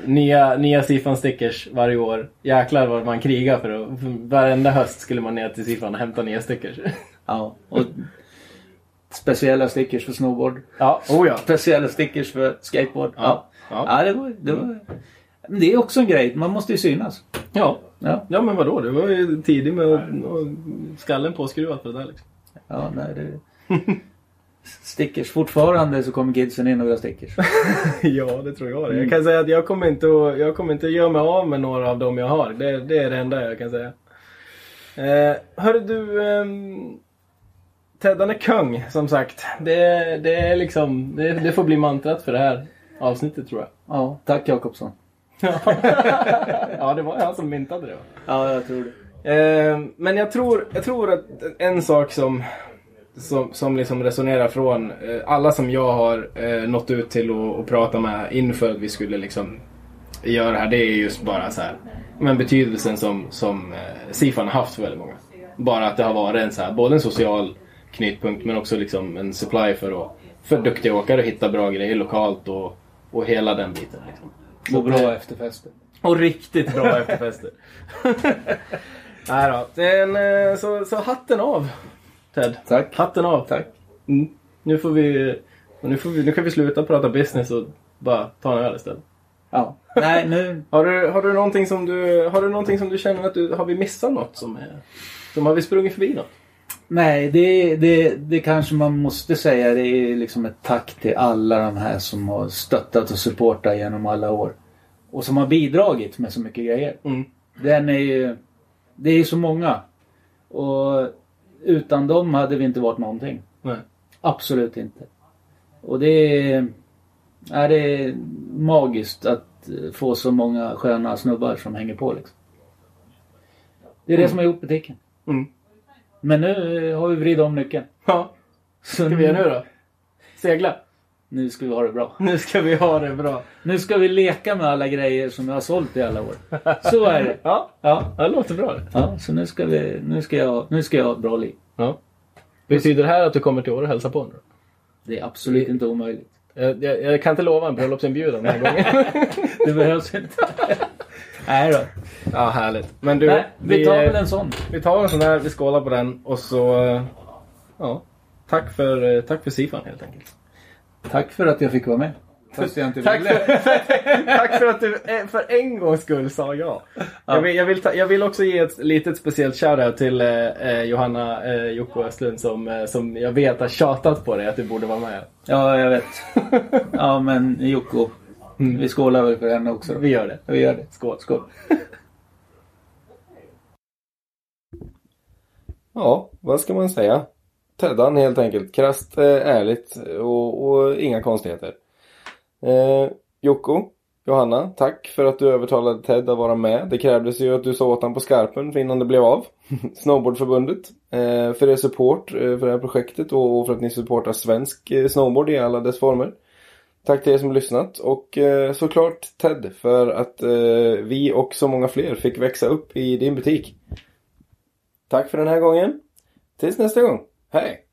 Nya, nya Sifan stickers varje år. Jäklar vad man krigar för att, varenda höst skulle man ner till Sifan och hämta nya stickers. Ja, och Speciella stickers för snowboard. Ja, oh ja. Speciella stickers för skateboard. Ja. Ja. Ja, det var... Det, var... Det är också en grej. Man måste ju synas. Ja. Ja. Ja men vadå, du var ju tidig med och skallen påskruvad på det där liksom. Ja, nej det... Stickers. Fortfarande så kommer kidsen in och vill ha stickers. ja, det tror jag det. Jag kan säga att jag kommer inte att, jag kommer inte att göra mig av med några av dem jag har. Det, det är det enda jag kan säga. Eh, hörru du, ehm, Teddan är kung som sagt. Det, det är liksom, det, det får bli mantrat för det här avsnittet tror jag. Ja, tack Jakobsson. Ja, det var han som myntade det va? Ja, jag tror det. Eh, men jag tror, jag tror att en sak som, som, som liksom resonerar från eh, alla som jag har eh, nått ut till och, och prata med inför att vi skulle liksom göra det här. Det är just bara så här, men betydelsen som, som eh, Sifan har haft för väldigt många. Bara att det har varit en så här, både en social knytpunkt men också liksom en supply för, att, för duktiga åkare att hitta bra grejer lokalt och, och hela den biten. Liksom. Och bra efterfester. Och riktigt bra efterfester. Nej då. Den, eh, så, så hatten av Ted. Tack. Hatten av. Tack. Mm. Nu får vi... Nu, får vi, nu kan vi sluta prata business och bara ta en öl istället. Ja. Nej, nu... Har du, har du någonting som du, har du någonting som du känner att du, har vi missat något som är, som har vi sprungit förbi något? Nej, det, det, det kanske man måste säga. Det är liksom ett tack till alla de här som har stöttat och supportat genom alla år. Och som har bidragit med så mycket grejer. Mm. Den är ju... Det är ju så många. Och utan dem hade vi inte varit någonting. Nej. Absolut inte. Och det är... Är det är magiskt att få så många sköna snubbar som hänger på liksom. Det är det som har gjort butiken. Mm. Men nu eh, har vi vridit om nyckeln. Ja. Så ska vi göra nu då? Segla? Nu ska vi ha det bra. Nu ska vi ha det bra. Nu ska vi leka med alla grejer som jag har sålt i alla år. Så är det. Ja, Ja, det låter bra ja så nu ska, vi, nu, ska jag, nu ska jag ha ett bra liv. Ja. Betyder det här att du kommer till år och hälsa på nu? Det är absolut inte omöjligt. Jag, jag, jag kan inte lova en bröllopsinbjudan den här gången. Det behövs inte. Nej då. ja, härligt. Men du, Nej, vi tar väl en sån. vi tar en sån här, vi skålar på den och så... eh, Ja. Tack för, eh, tack för Sifan helt enkelt. Tack för att jag fick vara med. Fast jag inte Tack ville. för, tack för att du eh, för en gångs skull sa ja. Jag, vill, jag, vill ta, jag vill också ge ett litet speciellt shoutout till eh, eh, Johanna eh, Jocko Östlund som, eh, som jag vet har tjatat på dig att du borde vara med. Ja, jag vet. Ja, men Jocko. Vi skålar väl för henne också. då. Vi gör det. Vi gör det. Skål. Skål. Ja, vad ska man säga? Teddan helt enkelt. Krasst eh, ärligt och, och inga konstigheter. Eh, Jocko, Johanna, tack för att du övertalade Ted att vara med. Det krävdes ju att du sa åt honom på skarpen för innan det blev av. Snowboardförbundet. Eh, för er support eh, för det här projektet och, och för att ni supportar svensk eh, snowboard i alla dess former. Tack till er som lyssnat och eh, såklart Ted för att eh, vi och så många fler fick växa upp i din butik. Tack för den här gången. Tills nästa gång. Hej!